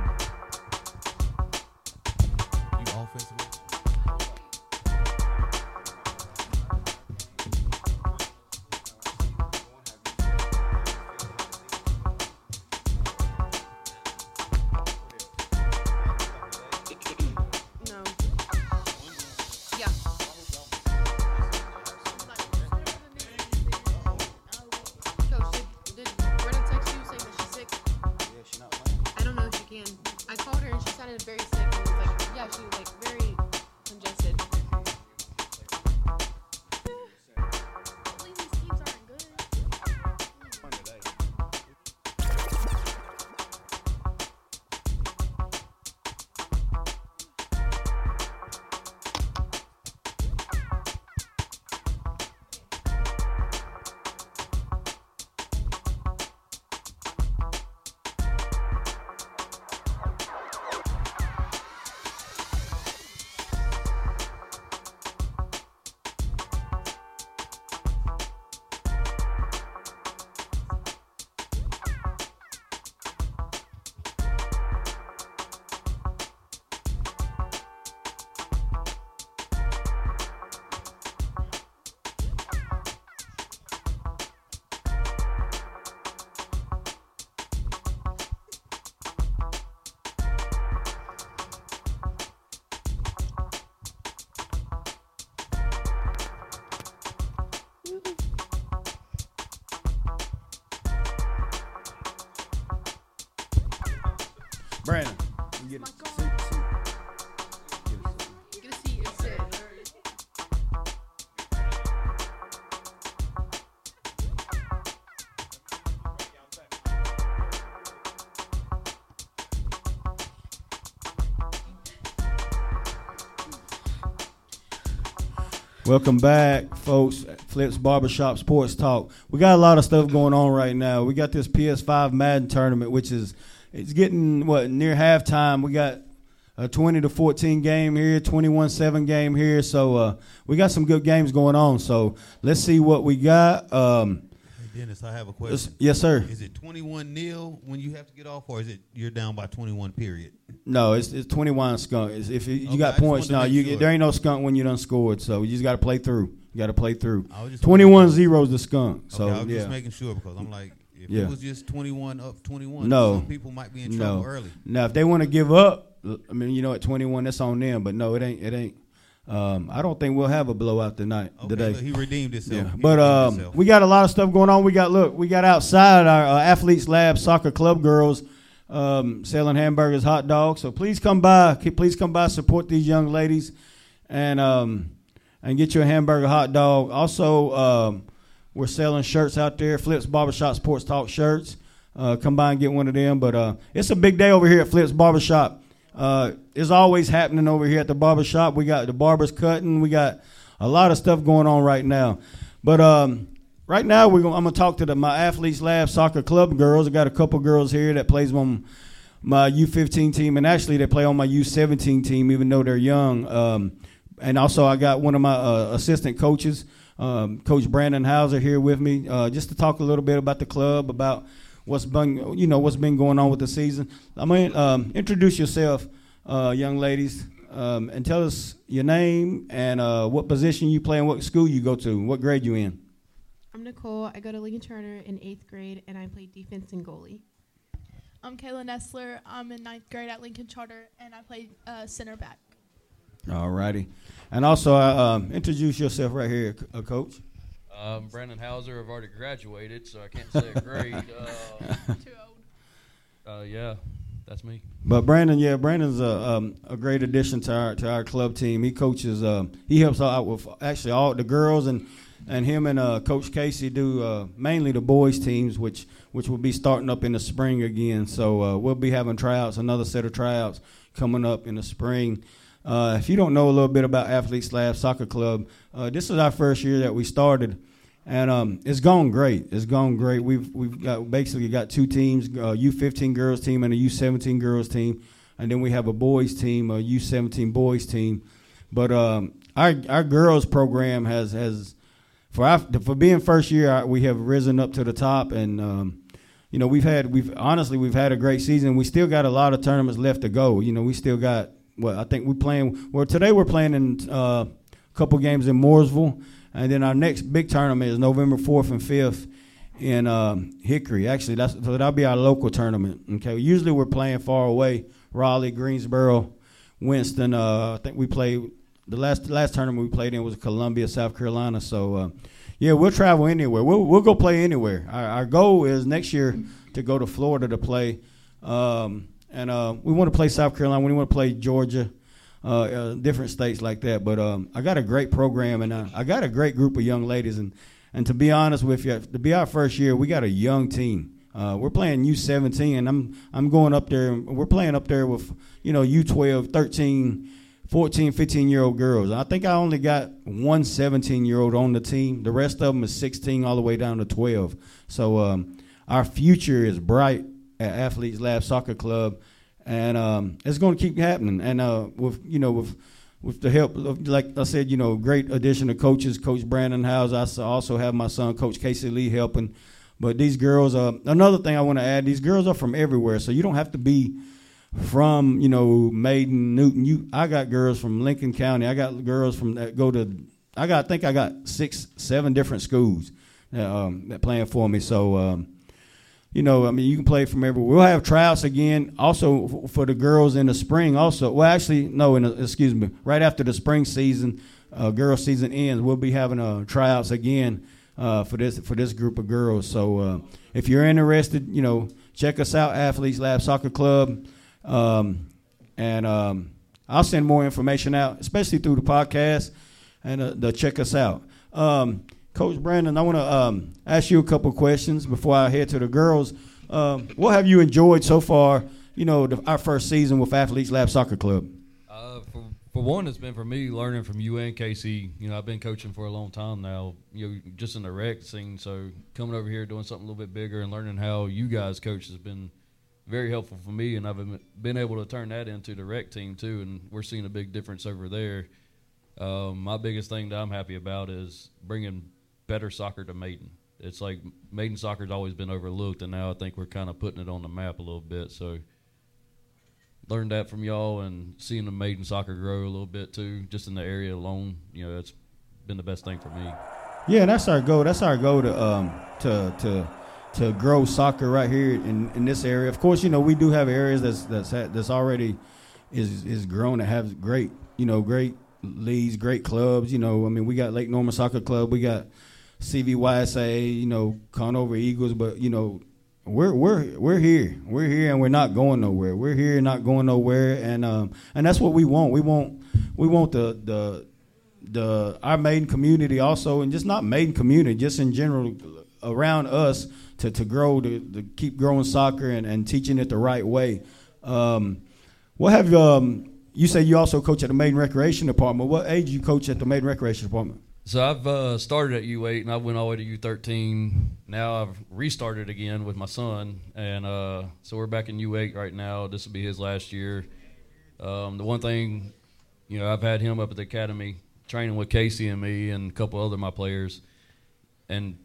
Speaker 3: Brandon. Get a seat, seat.
Speaker 7: Get a seat and sit.
Speaker 3: Welcome back, folks. Flips Barbershop Sports Talk. We got a lot of stuff going on right now. We got this PS5 Madden tournament, which is it's getting what near halftime. We got a 20 to 14 game here, 21-7 game here. So uh, we got some good games going on. So let's see what we got. Um,
Speaker 4: Hey, Dennis, I have a question.
Speaker 3: yes, sir.
Speaker 4: Is it 21 nil when you have to get off, or is it you're down by 21 period?
Speaker 3: No, it's it's 21 skunk. It's, if you, you
Speaker 4: Okay,
Speaker 3: got points, no, you
Speaker 4: sure.
Speaker 3: there ain't no skunk when you done scored. So you just got to play through. You got to play through.
Speaker 4: I was just
Speaker 3: 21 zeros the skunk. So
Speaker 4: okay, I was
Speaker 3: yeah.
Speaker 4: just making sure because I'm like, if
Speaker 3: Yeah.
Speaker 4: it was just 21 up 21,
Speaker 3: No.
Speaker 4: some people might be in trouble
Speaker 3: no.
Speaker 4: early.
Speaker 3: Now, if they want to give up, I mean, you know, at 21, that's on them. But no, it ain't. It ain't. Um, I don't think we'll have a blowout tonight
Speaker 4: Okay,
Speaker 3: today.
Speaker 4: look, he redeemed himself.
Speaker 3: Yeah.
Speaker 4: He
Speaker 3: But
Speaker 4: redeemed
Speaker 3: um,
Speaker 4: himself.
Speaker 3: we got a lot of stuff going on. We got look, we got outside our uh, athletes lab soccer club girls um, selling hamburgers, hot dogs. So please come by. Please come by, support these young ladies, and um, and get you a hamburger, hot dog. Also, um, we're selling shirts out there. Flips Barbershop Sports Talk shirts. Uh, come by and get one of them. But uh, it's a big day over here at Flips Barbershop. Uh, it's always happening over here at the barbershop. We got the barbers cutting. We got a lot of stuff going on right now. But um, right now, we're gonna, I'm going to talk to the, my Athletes Lab Soccer Club girls. I got a couple girls here that plays on my U15 team, and actually they play on my U17 team, even though they're young. Um, and also, I got one of my uh, assistant coaches, um, Coach Brandon Hauser, here with me, uh, just to talk a little bit about the club, about what's been, you know, what's been going on with the season. I mean, um, introduce yourself, uh, young ladies, um, and tell us your name and uh, what position you play and what school you go to, what grade you in.
Speaker 7: I'm Nicole. I go to Lincoln Charter in eighth grade, and I play defense and goalie.
Speaker 8: I'm Kayla Nestler. I'm in ninth grade at Lincoln Charter, and I play uh, center back.
Speaker 3: All righty. And also, uh, um, introduce yourself right here, c- uh, Coach.
Speaker 9: Um, Brandon Hauser. I've already graduated, so I can't say a grade. Uh,
Speaker 8: Too old.
Speaker 9: uh, yeah, that's me.
Speaker 3: But Brandon, yeah, Brandon's a um, a great addition to our to our club team. He coaches, um, he helps out with actually all the girls and and him and uh, Coach Casey do uh, mainly the boys teams, which which will be starting up in the spring again. So uh, we'll be having tryouts, another set of tryouts coming up in the spring. Uh, if you don't know a little bit about Athletes Lab Soccer Club, uh, this is our first year that we started, and um, it's gone great. It's gone great. We've we've got basically got two teams: uh, U15 girls team and a U17 girls team, and then we have a boys team, a U17 boys team. But um, our our girls program has has for our, for being first year, we have risen up to the top, and um, you know we've had we've honestly we've had a great season. We still got a lot of tournaments left to go. You know we still got well I think we're playing well today we're playing in uh, a couple games in Mooresville, and then our next big tournament is November fourth and fifth in um, Hickory. Actually, that's so that'll be our local tournament. Okay, usually we're playing far away, Raleigh, Greensboro, Winston. Uh, I think we played the last last tournament we played in was Columbia, South Carolina. So uh, yeah, we'll travel anywhere. We'll we'll go play anywhere. Our, our goal is next year to go to Florida to play, um, and uh, we want to play South Carolina. We want to play Georgia. Uh, uh, different states like that, but um, I got a great program and uh, I got a great group of young ladies, and and to be honest with you, to be our first year, we got a young team. Uh, we're playing U17, and I'm I'm going up there. We're playing up there with you know U12, 13, 14, 15 year old girls. I think I only got one 17 year old on the team. The rest of them is 16 all the way down to 12. So um, our future is bright at Athletes Lab Soccer Club, and um, it's going to keep happening. And uh, with you know with with the help of, like I said, you know, great addition of coaches, Coach Brandon House. I also have my son, Coach Casey Lee, helping. But these girls, uh, another thing I want to add, these girls are from everywhere, so you don't have to be from, you know, Maiden, Newton. You, I got girls from Lincoln County. I got girls from that go to. I got, I think I got six, seven different schools that, um, that playing for me. So. Um, you know, I mean, you can play from everywhere. We'll have tryouts again, also for the girls in the spring. Also, well, actually, no, in the, excuse me, right after the spring season, uh, girls season ends, we'll be having uh, tryouts again uh, for this for this group of girls. So, uh, if you're interested, you know, check us out, Athletes Lab Soccer Club. Um, and um, I'll send more information out, especially through the podcast, and uh, to check us out. Um, Coach Brandon, I want to um, ask you a couple questions before I head to the girls. Um, what have you enjoyed so far? You know, the, our first season with Athletes Lab Soccer Club.
Speaker 9: Uh, for, for one, it's been for me learning from you and Casey. You know, I've been coaching for a long time now. You know, just in the rec scene. So coming over here, doing something a little bit bigger, and learning how you guys coach has been very helpful for me. And I've been, been able to turn that into the rec team too. And we're seeing a big difference over there. Um, my biggest thing that I'm happy about is bringing better soccer to Maiden. It's like Maiden soccer's always been overlooked, and now I think we're kind of putting it on the map a little bit. So learned that from y'all and seeing the Maiden soccer grow a little bit too, just in the area alone. You know, it's been the best thing for me.
Speaker 3: Yeah, that's our goal. That's our goal to um to to to grow soccer right here in, in this area. Of course, you know we do have areas that's that's that's already is is grown and have great you know great leagues, great clubs. You know, I mean we got Lake Norman Soccer Club, we got CVYSA, you know, Conover Eagles, but you know we're we're we're here. We're here and we're not going nowhere. We're here and not going nowhere and um and that's what we want. We want we want the the the our Maiden community also and just not Maiden community, just in general around us to, to grow to, to keep growing soccer and, and teaching it the right way. Um, what have um you say you also coach at the Maiden recreation department. What age you coach at the Maiden recreation department?
Speaker 9: So I've uh, started at U8 and I went all the way to U13. Now I've restarted again with my son, and uh, so we're back in U8 right now. This will be his last year. Um, the one thing, you know, I've had him up at the academy training with Casey and me and a couple other my players, and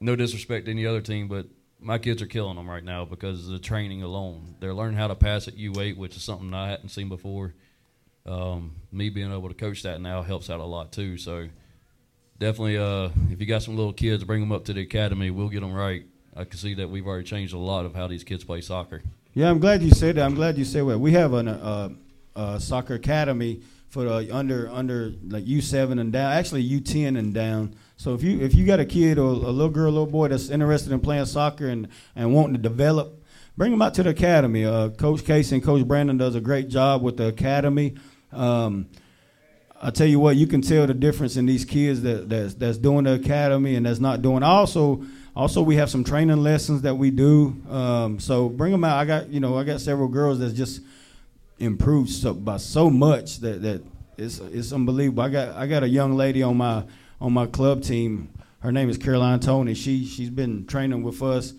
Speaker 9: no disrespect to any other team, but my kids are killing them right now because of the training alone. They're learning how to pass at U8, which is something I hadn't seen before. Um, me being able to coach that now helps out a lot too. So definitely, uh, if you got some little kids, bring them up to the academy. We'll get them right. I can see that we've already changed a lot of how these kids play soccer.
Speaker 3: Yeah, I'm glad you said that. I'm glad you said that. We have a uh, uh, soccer academy for under under like U7 and down, actually U10 and down. So if you if you got a kid or a little girl, a little boy that's interested in playing soccer and and wanting to develop, bring them out to the academy. Uh, Coach Casey and Coach Brandon does a great job with the academy. Um, I tell you what, you can tell the difference in these kids that that's, that's doing the academy and that's not doing. Also, also we have some training lessons that we do. Um, so bring them out. I got you know I got several girls that's just improved so, by so much that that it's it's unbelievable. I got I got a young lady on my on my club team. Her name is Caroline Tony. She she's been training with us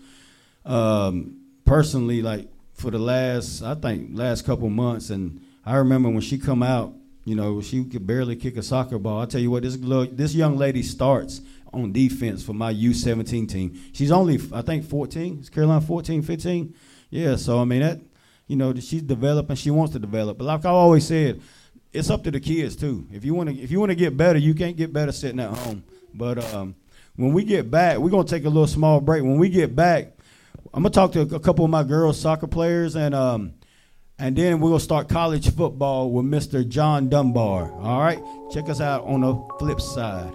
Speaker 3: um, personally, like for the last I think last couple months. And I remember when she come out you know, she could barely kick a soccer ball. I tell you what, this this young lady starts on defense for my U17 team. She's only, I think, 14. Is Caroline 14, 15? Yeah. So I mean that, you know, she's developing. She wants to develop. But like I always said, it's up to the kids too. If you want to, if you want to get better, you can't get better sitting at home. But um, when we get back, we're gonna take a little small break. When we get back, I'm gonna talk to a couple of my girls soccer players and um, and then we'll start college football with Mr. John Dunbar. All right? Check us out on the flip side.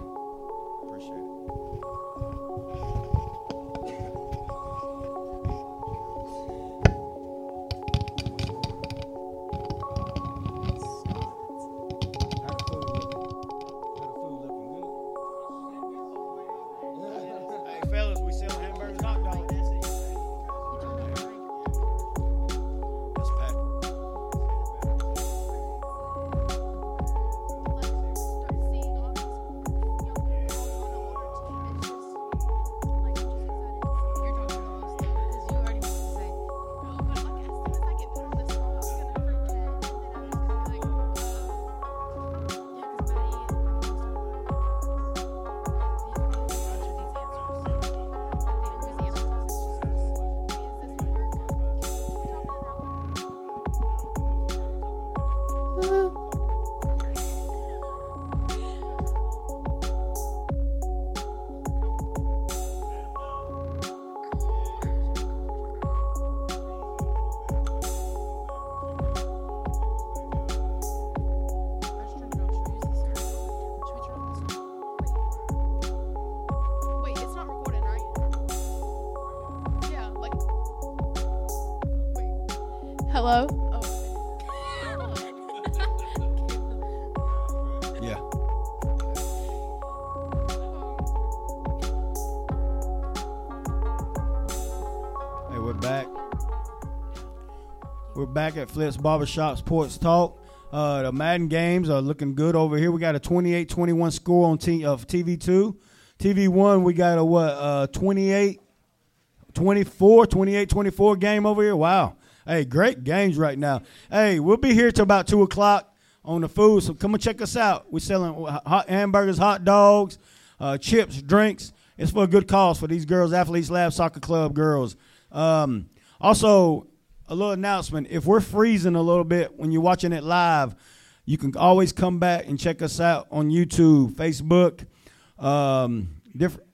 Speaker 3: Yeah. Hey, we're back. We're back at Flips Barbershop Sports Talk. Uh, the Madden games are looking good over here. We got a 28-21 score on T- of TV2. TV1, we got a what? Uh, 28 24, 28 24 game over here. Wow. Hey, great games right now. Hey, we'll be here till about 2 o'clock on the food, so come and check us out. We're selling hot hamburgers, hot dogs, uh, chips, drinks. It's for a good cause for these girls, Athletes Lab Soccer Club girls. Um, also, a little announcement if we're freezing a little bit when you're watching it live, you can always come back and check us out on YouTube, Facebook, um, different.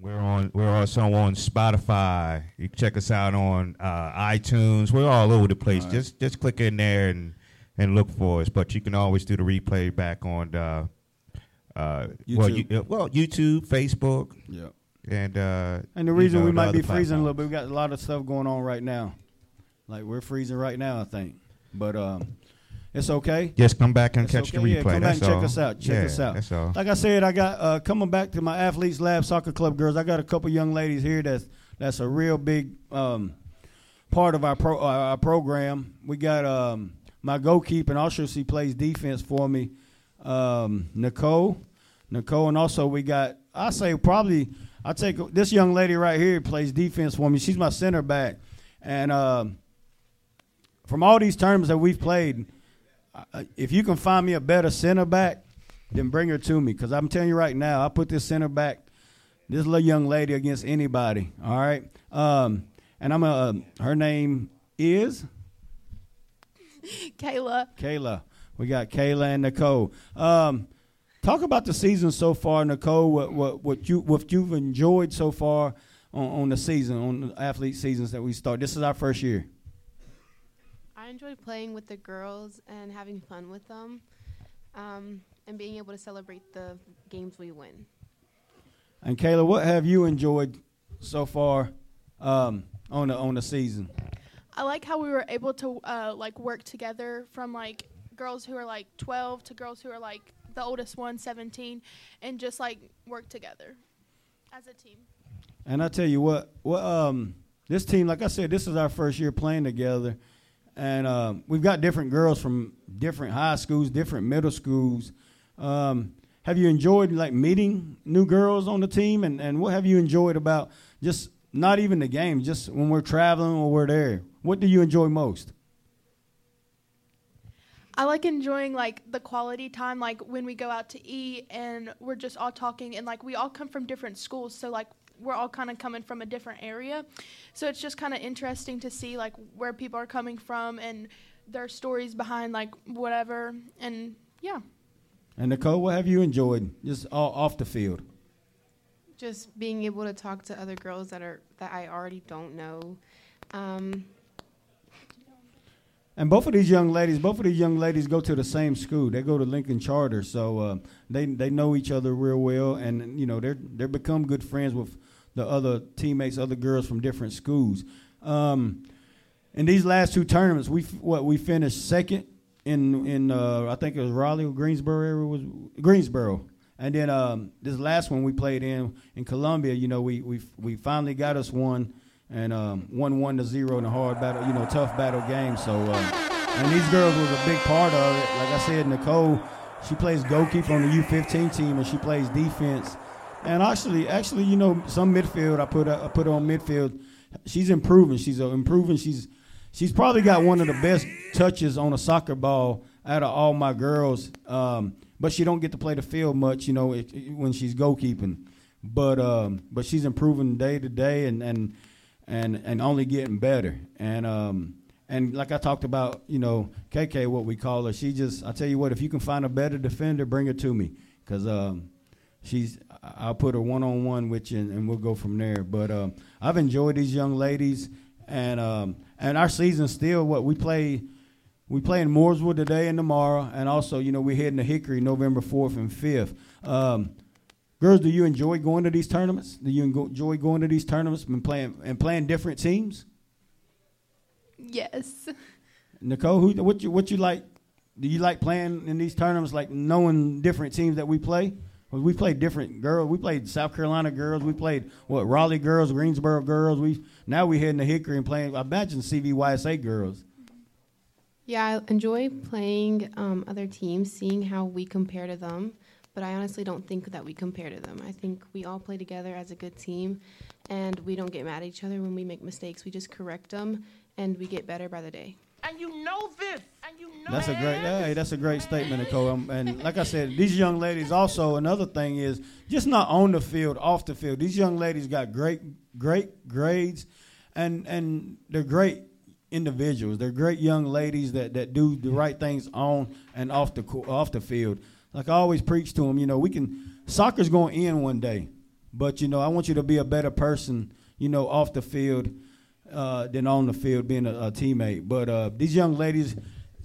Speaker 2: We're on. We're also on Spotify. You can check us out on uh, iTunes. We're all over the place.
Speaker 3: All right.
Speaker 2: Just just click in there and and look for us. But you can always do the replay back on uh, uh, well,
Speaker 3: YouTube.
Speaker 2: you, uh, well, YouTube, Facebook,
Speaker 3: yeah.
Speaker 2: and uh,
Speaker 3: And the
Speaker 2: you
Speaker 3: reason
Speaker 2: know,
Speaker 3: we might be freezing a little bit, we got a lot of stuff going on right now. Like we're freezing right now, I think. But um, it's okay.
Speaker 2: Just come back and
Speaker 3: It's
Speaker 2: catch
Speaker 3: okay.
Speaker 2: the
Speaker 3: Yeah,
Speaker 2: replay.
Speaker 3: come back
Speaker 2: that's
Speaker 3: and check
Speaker 2: all.
Speaker 3: us out. Check
Speaker 2: Yeah,
Speaker 3: us out.
Speaker 2: That's all.
Speaker 3: Like I said, I got uh, coming back to my athletes lab soccer club girls. I got a couple young ladies here that's that's a real big um, part of our pro uh, our program. We got um, my goalkeeper, and also she plays defense for me, um, Nicole. Nicole, and also we got I say probably I take this young lady right here plays defense for me. She's my center back, and um, from all these terms that we've played, uh, if you can find me a better center back, then bring her to me. Because I'm telling you right now, I put this center back, this little young lady against anybody. All right, um, and I'm a. Uh, her name is
Speaker 8: Kayla.
Speaker 3: Kayla. We got Kayla and Nicole. Um, talk about the season so far, Nicole. What what what you what you've enjoyed so far on, on the season, on the athlete seasons that we start. This is our first year.
Speaker 7: I enjoy playing with the girls and having fun with them, um, and being able to celebrate the games we win.
Speaker 3: And Kayla, what have you enjoyed so far um, on the on the season?
Speaker 8: I like how we were able to uh, like work together from like girls who are like 12 to girls who are like the oldest one 17 and just like work together as a team.
Speaker 3: And I tell you what, what um, this team, like I said, this is our first year playing together, and um, we've got different girls from different high schools, different middle schools. Um, have you enjoyed like meeting new girls on the team, and, and what have you enjoyed about just not even the game, just when we're traveling or we're there? What do you enjoy most?
Speaker 8: I like enjoying like the quality time like when we go out to eat and we're just all talking and like we all come from different schools so like we're all kind of coming from a different area. So it's just kind of interesting to see like where people are coming from and their stories behind like whatever and yeah.
Speaker 3: And Nicole, what have you enjoyed just all, off the field?
Speaker 7: Just being able to talk to other girls that are that I already don't know. Um,
Speaker 3: And both of these young ladies, both of these young ladies go to the same school. They go to Lincoln Charter, so uh, they they know each other real well, and you know they're they become good friends with the other teammates, other girls from different schools. Um, in these last two tournaments, we what we finished second in in uh, I think it was Raleigh or Greensboro area was Greensboro, and then um, this last one we played in in Columbia. You know, we we we finally got us one and um, won one to zero in a hard battle, you know, tough battle game. So, uh, and these girls was a big part of it. Like I said, Nicole, she plays goalkeeper on the U15 team, and she plays defense. And actually, actually, you know, some midfield I put I put on midfield. She's improving. She's improving. She's she's probably got one of the best touches on a soccer ball out of all my girls. Um, but she don't get to play the field much, you know, it, it- when she's goalkeeping. But um, but she's improving day to day, and and and and only getting better. And um and like I talked about, you know, KK, what we call her, she just I tell you what, if you can find a better defender, bring her to me, because um, she's I'll put a one on one with you, and, and we'll go from there. But um, I've enjoyed these young ladies, and um, and our season still what we play. We play in Mooresville today and tomorrow, and also, you know, we're heading to Hickory November 4th and 5th. Um, girls, do you enjoy going to these tournaments? Do you enjoy going to these tournaments and playing and playing different teams?
Speaker 8: Yes.
Speaker 3: Nicole, who what you what you like? Do you like playing in these tournaments, like knowing different teams that we play? We played different girls. We played South Carolina girls. We played what Raleigh girls, Greensboro girls. We now we heading to Hickory and playing. I imagine CVYSA girls.
Speaker 7: Yeah, I enjoy playing um, other teams, seeing how we compare to them. But I honestly don't think that we compare to them. I think we all play together as a good team, and we don't get mad at each other when we make mistakes. We just correct them, and we get better by the day.
Speaker 10: And you know this, and you know
Speaker 3: That's a great, hey, that's a great statement, Nicole. Um, and like I said, these young ladies also another thing is just not on the field, off the field. These young ladies got great, great grades, and and they're great individuals. They're great young ladies that, that do the right things on and off the off the field. Like I always preach to them, you know, we can soccer's going to end one day, but you know, I want you to be a better person, you know, off the field uh, than on the field being a, a teammate. But uh, these young ladies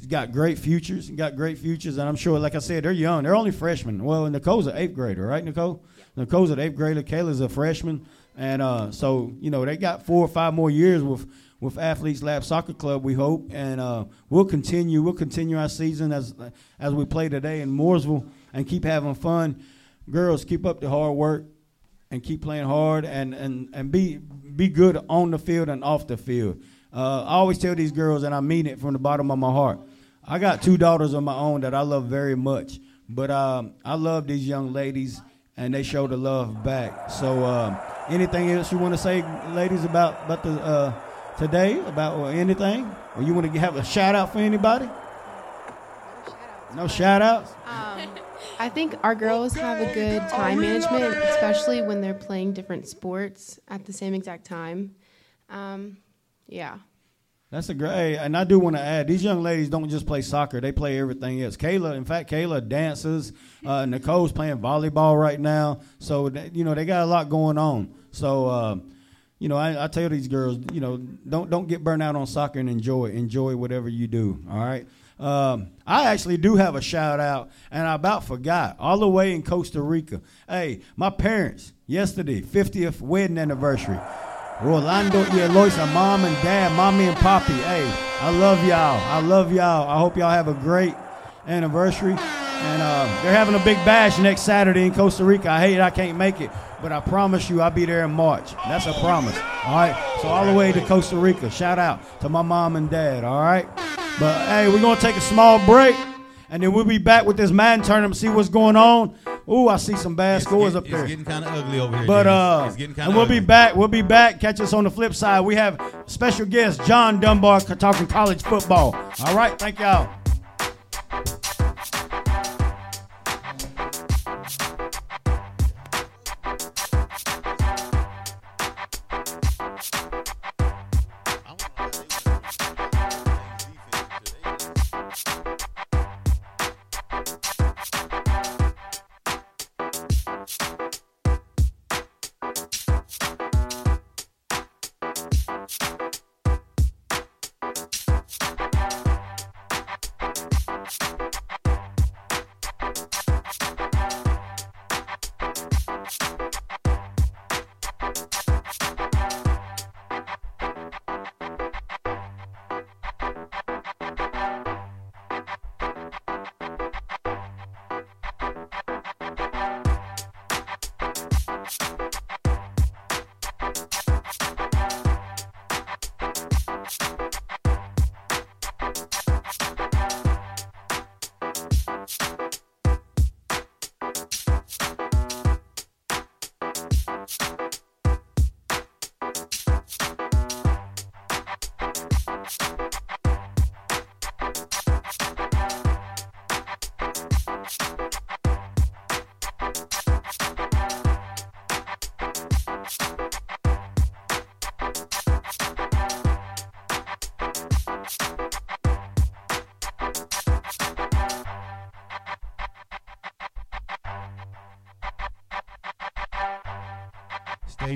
Speaker 3: got great futures, got great futures, and I'm sure, like I said, they're young. They're only freshmen. Well, Nicole's an eighth grader, right, Nicole? Nicole's an eighth grader. Kayla's a freshman, and uh, so you know they got four or five more years with with Athletes Lab Soccer Club. We hope, and uh, we'll continue. We'll continue our season as as we play today in Mooresville and keep having fun. Girls, keep up the hard work and keep playing hard and and and be be good on the field and off the field. Uh, I always tell these girls, and I mean it from the bottom of my heart. I got two daughters of my own that I love very much, but um, I love these young ladies, and they show the love back. So, uh, anything else you want to say, ladies, about about the uh, today, about or anything, or you want to have a shout out for anybody? No shout outs.
Speaker 7: Um, I think our girls have a good time management, especially when they're playing different sports at the same exact time. Um, yeah.
Speaker 3: That's a great, and I do want to add, these young ladies don't just play soccer; they play everything else. Kayla, in fact, Kayla dances. Uh, Nicole's playing volleyball right now, so you know they got a lot going on. So, uh, you know, I, I tell these girls, you know, don't don't get burnt out on soccer and enjoy enjoy whatever you do. All right. Um, I actually do have a shout out, and I about forgot. All the way in Costa Rica. Hey, my parents yesterday, 50th wedding anniversary. Rolando y Eloisa, mom and dad, mommy and poppy. Hey, I love y'all. I love y'all. I hope y'all have a great anniversary. And uh, they're having a big bash next Saturday in Costa Rica. I hate I can't make it, but I promise you I'll be there in March. That's a promise. All right. So all the way to Costa Rica. Shout out to my mom and dad. All right. But hey, we're gonna take a small break, and then we'll be back with this Madden tournament. See what's going on. Ooh, I see some bad scores
Speaker 4: get-
Speaker 3: up there.
Speaker 4: It's getting kind of ugly over here.
Speaker 3: But uh,
Speaker 4: it's
Speaker 3: and we'll
Speaker 4: ugly.
Speaker 3: be back. We'll be back. Catch us on the flip side. We have special guest John Dunbar talking college football. All right, thank y'all.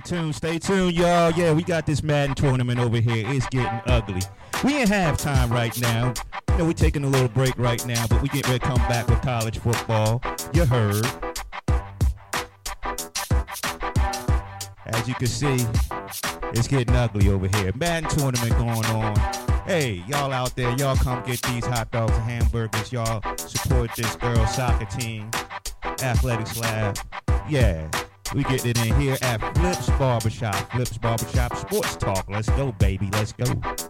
Speaker 2: Tuned, stay tuned, y'all. Yeah, we got this Madden tournament over here. It's getting ugly. We in halftime right now. You know, we're taking a little break right now, but we get ready to come back with college football. You heard. As you can see, it's getting ugly over here. Madden tournament going on. Hey, y'all out there, y'all come get these hot dogs and hamburgers. Y'all support this girls soccer team, Athletics Lab. Yeah, we get it in here at Flips Barbershop. Flips Barbershop Sports Talk. Let's go, baby. Let's go.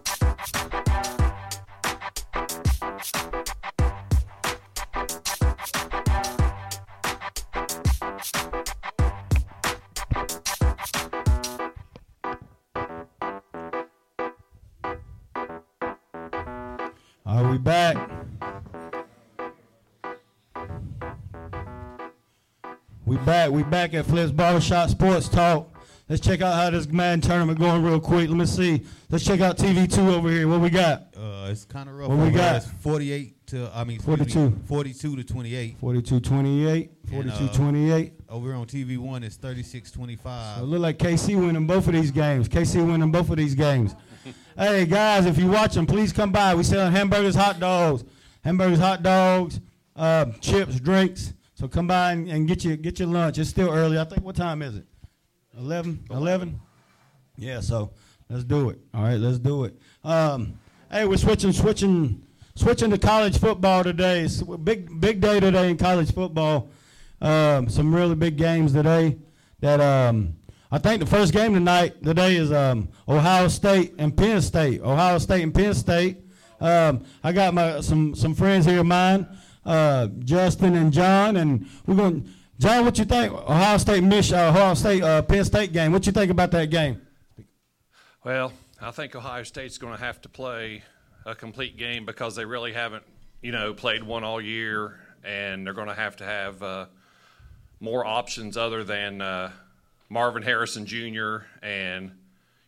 Speaker 3: We back. At Flips Barbershop Sports Talk. Let's check out how this Madden tournament going real quick. Let me see. Let's check out TV two over here. What we got?
Speaker 4: Uh, it's kind of rough.
Speaker 3: What we got?
Speaker 4: It's 48 to, I mean, excuse me,
Speaker 3: 42.
Speaker 4: 42 to 28.
Speaker 3: 42 28.
Speaker 4: And,
Speaker 3: 42
Speaker 4: uh,
Speaker 3: 28.
Speaker 4: Over on TV one, it's 36 25.
Speaker 3: So it look like KC winning both of these games. KC winning both of these games. hey guys, if you're watching, please come by. We selling hamburgers, hot dogs, hamburgers, hot dogs, uh, chips, drinks. So come by and, and get your get your lunch. It's still early. I think what time is it? 11? 11? Yeah. So let's do it. All right, let's do it. Um, hey, we're switching switching switching to college football today. It's a big big day today in college football. Um, some really big games today. That um, I think the first game tonight today is um, Ohio State and Penn State. Ohio State and Penn State. Um, I got my some some friends here of mine, uh, Justin and John, and we're going. John, what you think? Ohio State, Mich- uh, Ohio State, uh, Penn State game. What you think about that game?
Speaker 11: Well, I think Ohio State's going to have to play a complete game because they really haven't, you know, played one all year, and they're going to have to have uh, more options other than uh, Marvin Harrison Jr. and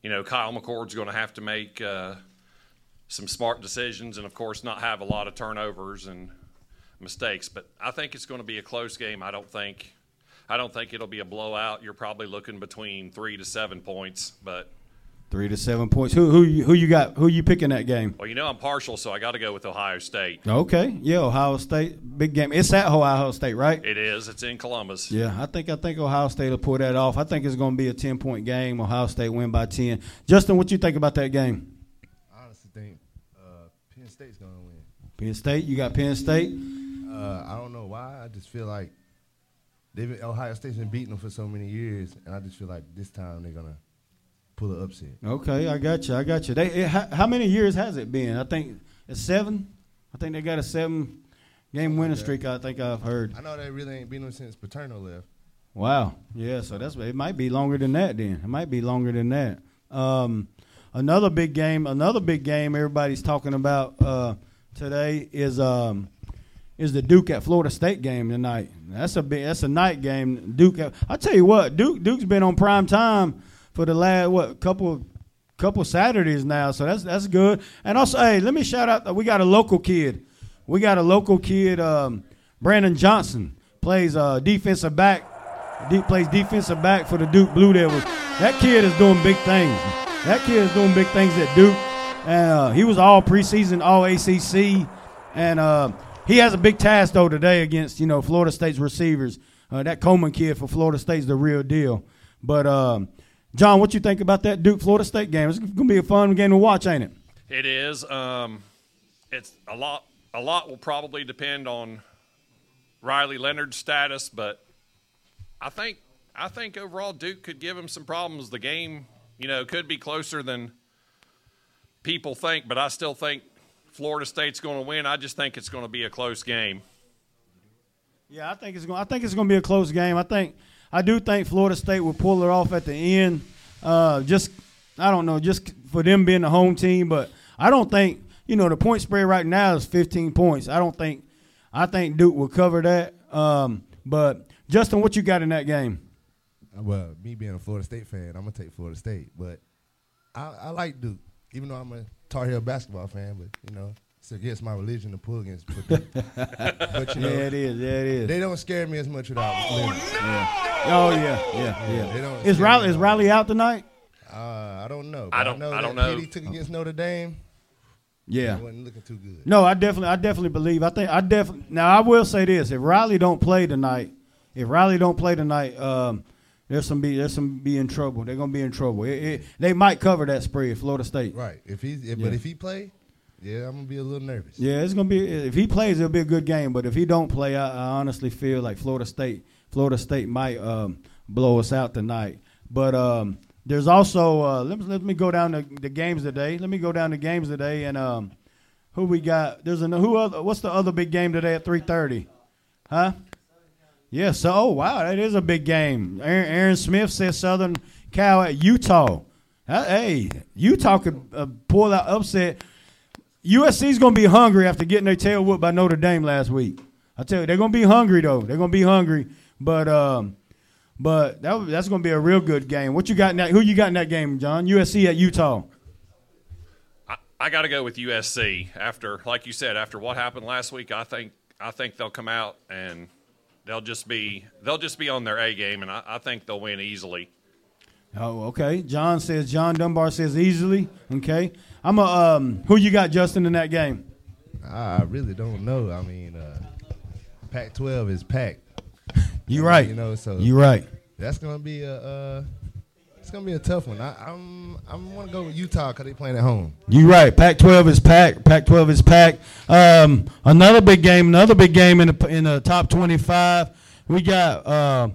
Speaker 11: you know Kyle McCord's going to have to make uh, some smart decisions, and of course not have a lot of turnovers and mistakes. But I think it's going to be a close game. I don't think. I don't think it'll be a blowout. You're probably looking between three to seven points, but
Speaker 3: Three to seven points. Who who you, who you got? Who you picking that game?
Speaker 11: Well, you know I'm partial, so I got to go with Ohio State.
Speaker 3: Okay, yeah, Ohio State, big game. It's at Ohio State, right?
Speaker 11: It is. It's in Columbus.
Speaker 3: Yeah, I think I think Ohio State will pull that off. I think it's going to be a ten point game. Ohio State win by ten. Justin, what you think about that game?
Speaker 12: I honestly think uh, Penn State's gonna win.
Speaker 3: Penn State, you got Penn State.
Speaker 12: Uh, I don't know why. I just feel like they've been, Ohio State's been beating them for so many years, and I just feel like this time they're gonna pull an upset.
Speaker 3: Okay, I got you. I got you. They it, how, how many years has it been? I think it's seven. I think they got a seven game winning streak. I think I've heard.
Speaker 12: I know they really ain't beaten them since Paterno left.
Speaker 3: Wow. Yeah. So that's it. Might be longer than that. Then it might be longer than that. Um, another big game. Another big game. Everybody's talking about uh, today is um, is the Duke at Florida State game tonight. That's a big. That's a night game. Duke. I tell you what, Duke Duke's been on prime time for the last what couple couple Saturdays now. So that's that's good. And also, hey, let me shout out. We got a local kid. We got a local kid. Um, Brandon Johnson plays uh, defensive back. De- plays defensive back for the Duke Blue Devils. That kid is doing big things. That kid is doing big things at Duke. And uh, he was all preseason, all ACC, and uh, he has a big task though today against you know Florida State's receivers. Uh, that Coleman kid for Florida State's the real deal. But um, John, what you think about that Duke Florida State game? It's gonna be a fun game to watch, ain't it?
Speaker 11: It is. Um, it's a lot. A lot will probably depend on Riley Leonard's status, but I think I think overall Duke could give him some problems. The game, you know, could be closer than people think, but I still think Florida State's going to win. I just think it's going to be a close game.
Speaker 3: Yeah, I think it's going. I think it's going to be a close game. I think I do think Florida State will pull it off at the end. Uh, just I don't know, just for them being the home team, but I don't think you know the point spread right now is 15 points. I don't think I think Duke will cover that. Um, but Justin, what you got in that game?
Speaker 12: Well, me being a Florida State fan, I'm gonna take Florida State, but I, I like Duke, even though I'm a Tar Heel basketball fan. But you know, it's against my religion to pull against. Purdue. but you know,
Speaker 3: Yeah, it is. Yeah, it is.
Speaker 12: They don't scare me as much without. Oh no!
Speaker 3: Oh yeah, yeah, yeah.
Speaker 12: They don't
Speaker 3: is Riley is. Riley out tonight?
Speaker 12: Uh, I don't know.
Speaker 11: I don't-
Speaker 12: know
Speaker 11: I don't know.
Speaker 12: He took against Notre Dame.
Speaker 3: Yeah.
Speaker 12: It wasn't looking too good.
Speaker 3: No, I definitely, I definitely believe. I think I definitely. Now I will say this: if Riley don't play tonight, if Riley don't play tonight, um, there's some be there's some be in trouble. They're gonna be in trouble. It, it, they might cover that spread, Florida State.
Speaker 12: Right. If he's, if,
Speaker 3: Yeah.
Speaker 12: but if he play, yeah, I'm gonna be a little nervous.
Speaker 3: Yeah, it's gonna be if he plays, it'll be a good game. But if he don't play, I, I honestly feel like Florida State, Florida State might um, blow us out tonight. But um, there's also uh, let me let me go down the, the games today. Let me go down the games today and um, who we got? There's a who other? What's the other big game today at three thirty? Huh? Yes. so, oh wow, that is a big game. Aaron, Aaron Smith says Southern Cal at Utah. Uh, hey, Utah could uh, pull that upset. USC's going to be hungry after getting their tail whooped by Notre Dame last week. I tell you, they're going to be hungry though. They're going to be hungry, but um, but that, that's going to be a real good game. What you got in that? Who you got in that game, John? USC at Utah.
Speaker 11: I got to go with USC after, like you said, after what happened last week. I think I think they'll come out and they'll just be they'll just be on their A game, and I, I think they'll win easily.
Speaker 3: Oh, okay. John says John Dunbar says easily. Okay, I'm a um. Who you got, Justin, in that game?
Speaker 12: I really don't know. I mean, uh, Pac-12 is packed.
Speaker 3: You right.
Speaker 12: You know, so
Speaker 3: you're right.
Speaker 12: That's gonna be a uh, it's gonna be a tough one. I, I'm I'm gonna go with Utah because they playing at home.
Speaker 3: You right. Pac-12 is packed. Pac-12 is packed. Um, another big game. Another big game in the in the top 25. We got uh,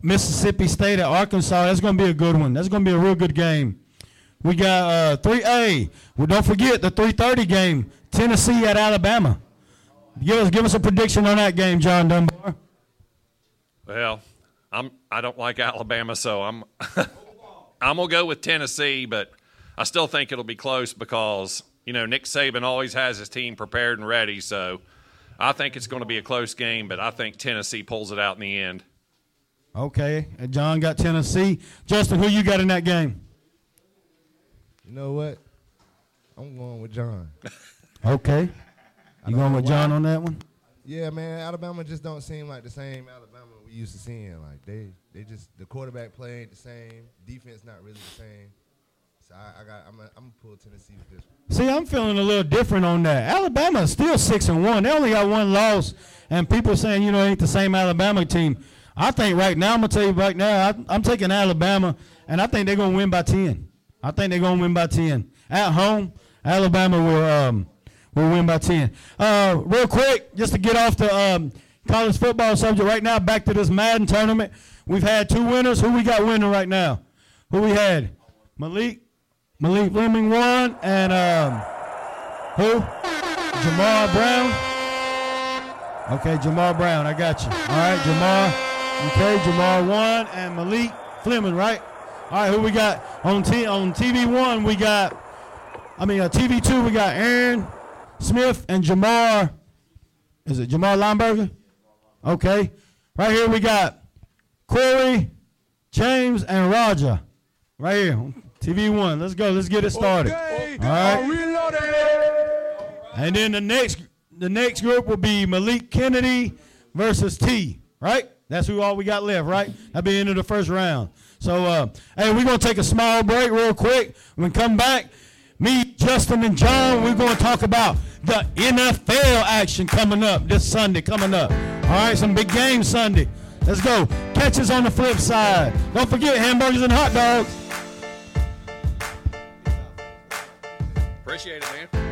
Speaker 3: Mississippi State at Arkansas. That's going to be a good one. That's going to be a real good game. We got uh, 3A. Well, don't forget the 3:30 game. Tennessee at Alabama. Give us give us a prediction on that game, John Dunbar.
Speaker 11: Well, I'm I don't like Alabama, so I'm I'm gonna go with Tennessee, but I still think it'll be close because you know Nick Saban always has his team prepared and ready. So I think it's going to be a close game, but I think Tennessee pulls it out in the end.
Speaker 3: Okay. And John got Tennessee. Justin, who you got in that game?
Speaker 12: You know what? I'm going with John.
Speaker 3: Okay. You going with John on that one?
Speaker 12: Yeah, man. Alabama just don't seem like the same Alabama used to seeing. Like they, they just the quarterback play ain't the same. Defense not really the same. So I, I got. I'm. A, I'm gonna pull Tennessee with this. one.
Speaker 3: See, I'm feeling a little different on that. Alabama is still six and one. They only got one loss, and people saying you know ain't the same Alabama team. I think right now I'm gonna tell you right now I, I'm taking Alabama, and I think they're gonna win by ten. I think they're gonna win by ten at home. Alabama will um will win by ten. Uh, real quick, just to get off the um, college football subject right now, back to this Madden tournament. We've had two winners. Who we got winning right now? Who we had? Malik Malik Fleming won, and um, who? Jamar Brown. Okay, Jamar Brown, I got you. All right, Jamar. Okay, Jamar won, and Malik Fleming, right? All right, who we got on T on TV one? We got, I mean, uh, TV two. We got Aaron Smith and Jamar. Is it Jamar Lineberger? Okay, right here we got Corey, James, and Roger. Right here, TV one. Let's go. Let's get it started. All right. And then the next the next group will be Malik Kennedy versus T. Right? That's who all we got left. Right? That'll be the end of the first round. So, uh, hey, we're gonna take a small break real quick. When we come back, me, Justin, and John, we're gonna talk about the NFL action coming up this Sunday. Coming up. All right, some big games Sunday. Let's go. Catch us on the flip side. Don't forget hamburgers and hot dogs.
Speaker 11: Appreciate it, man.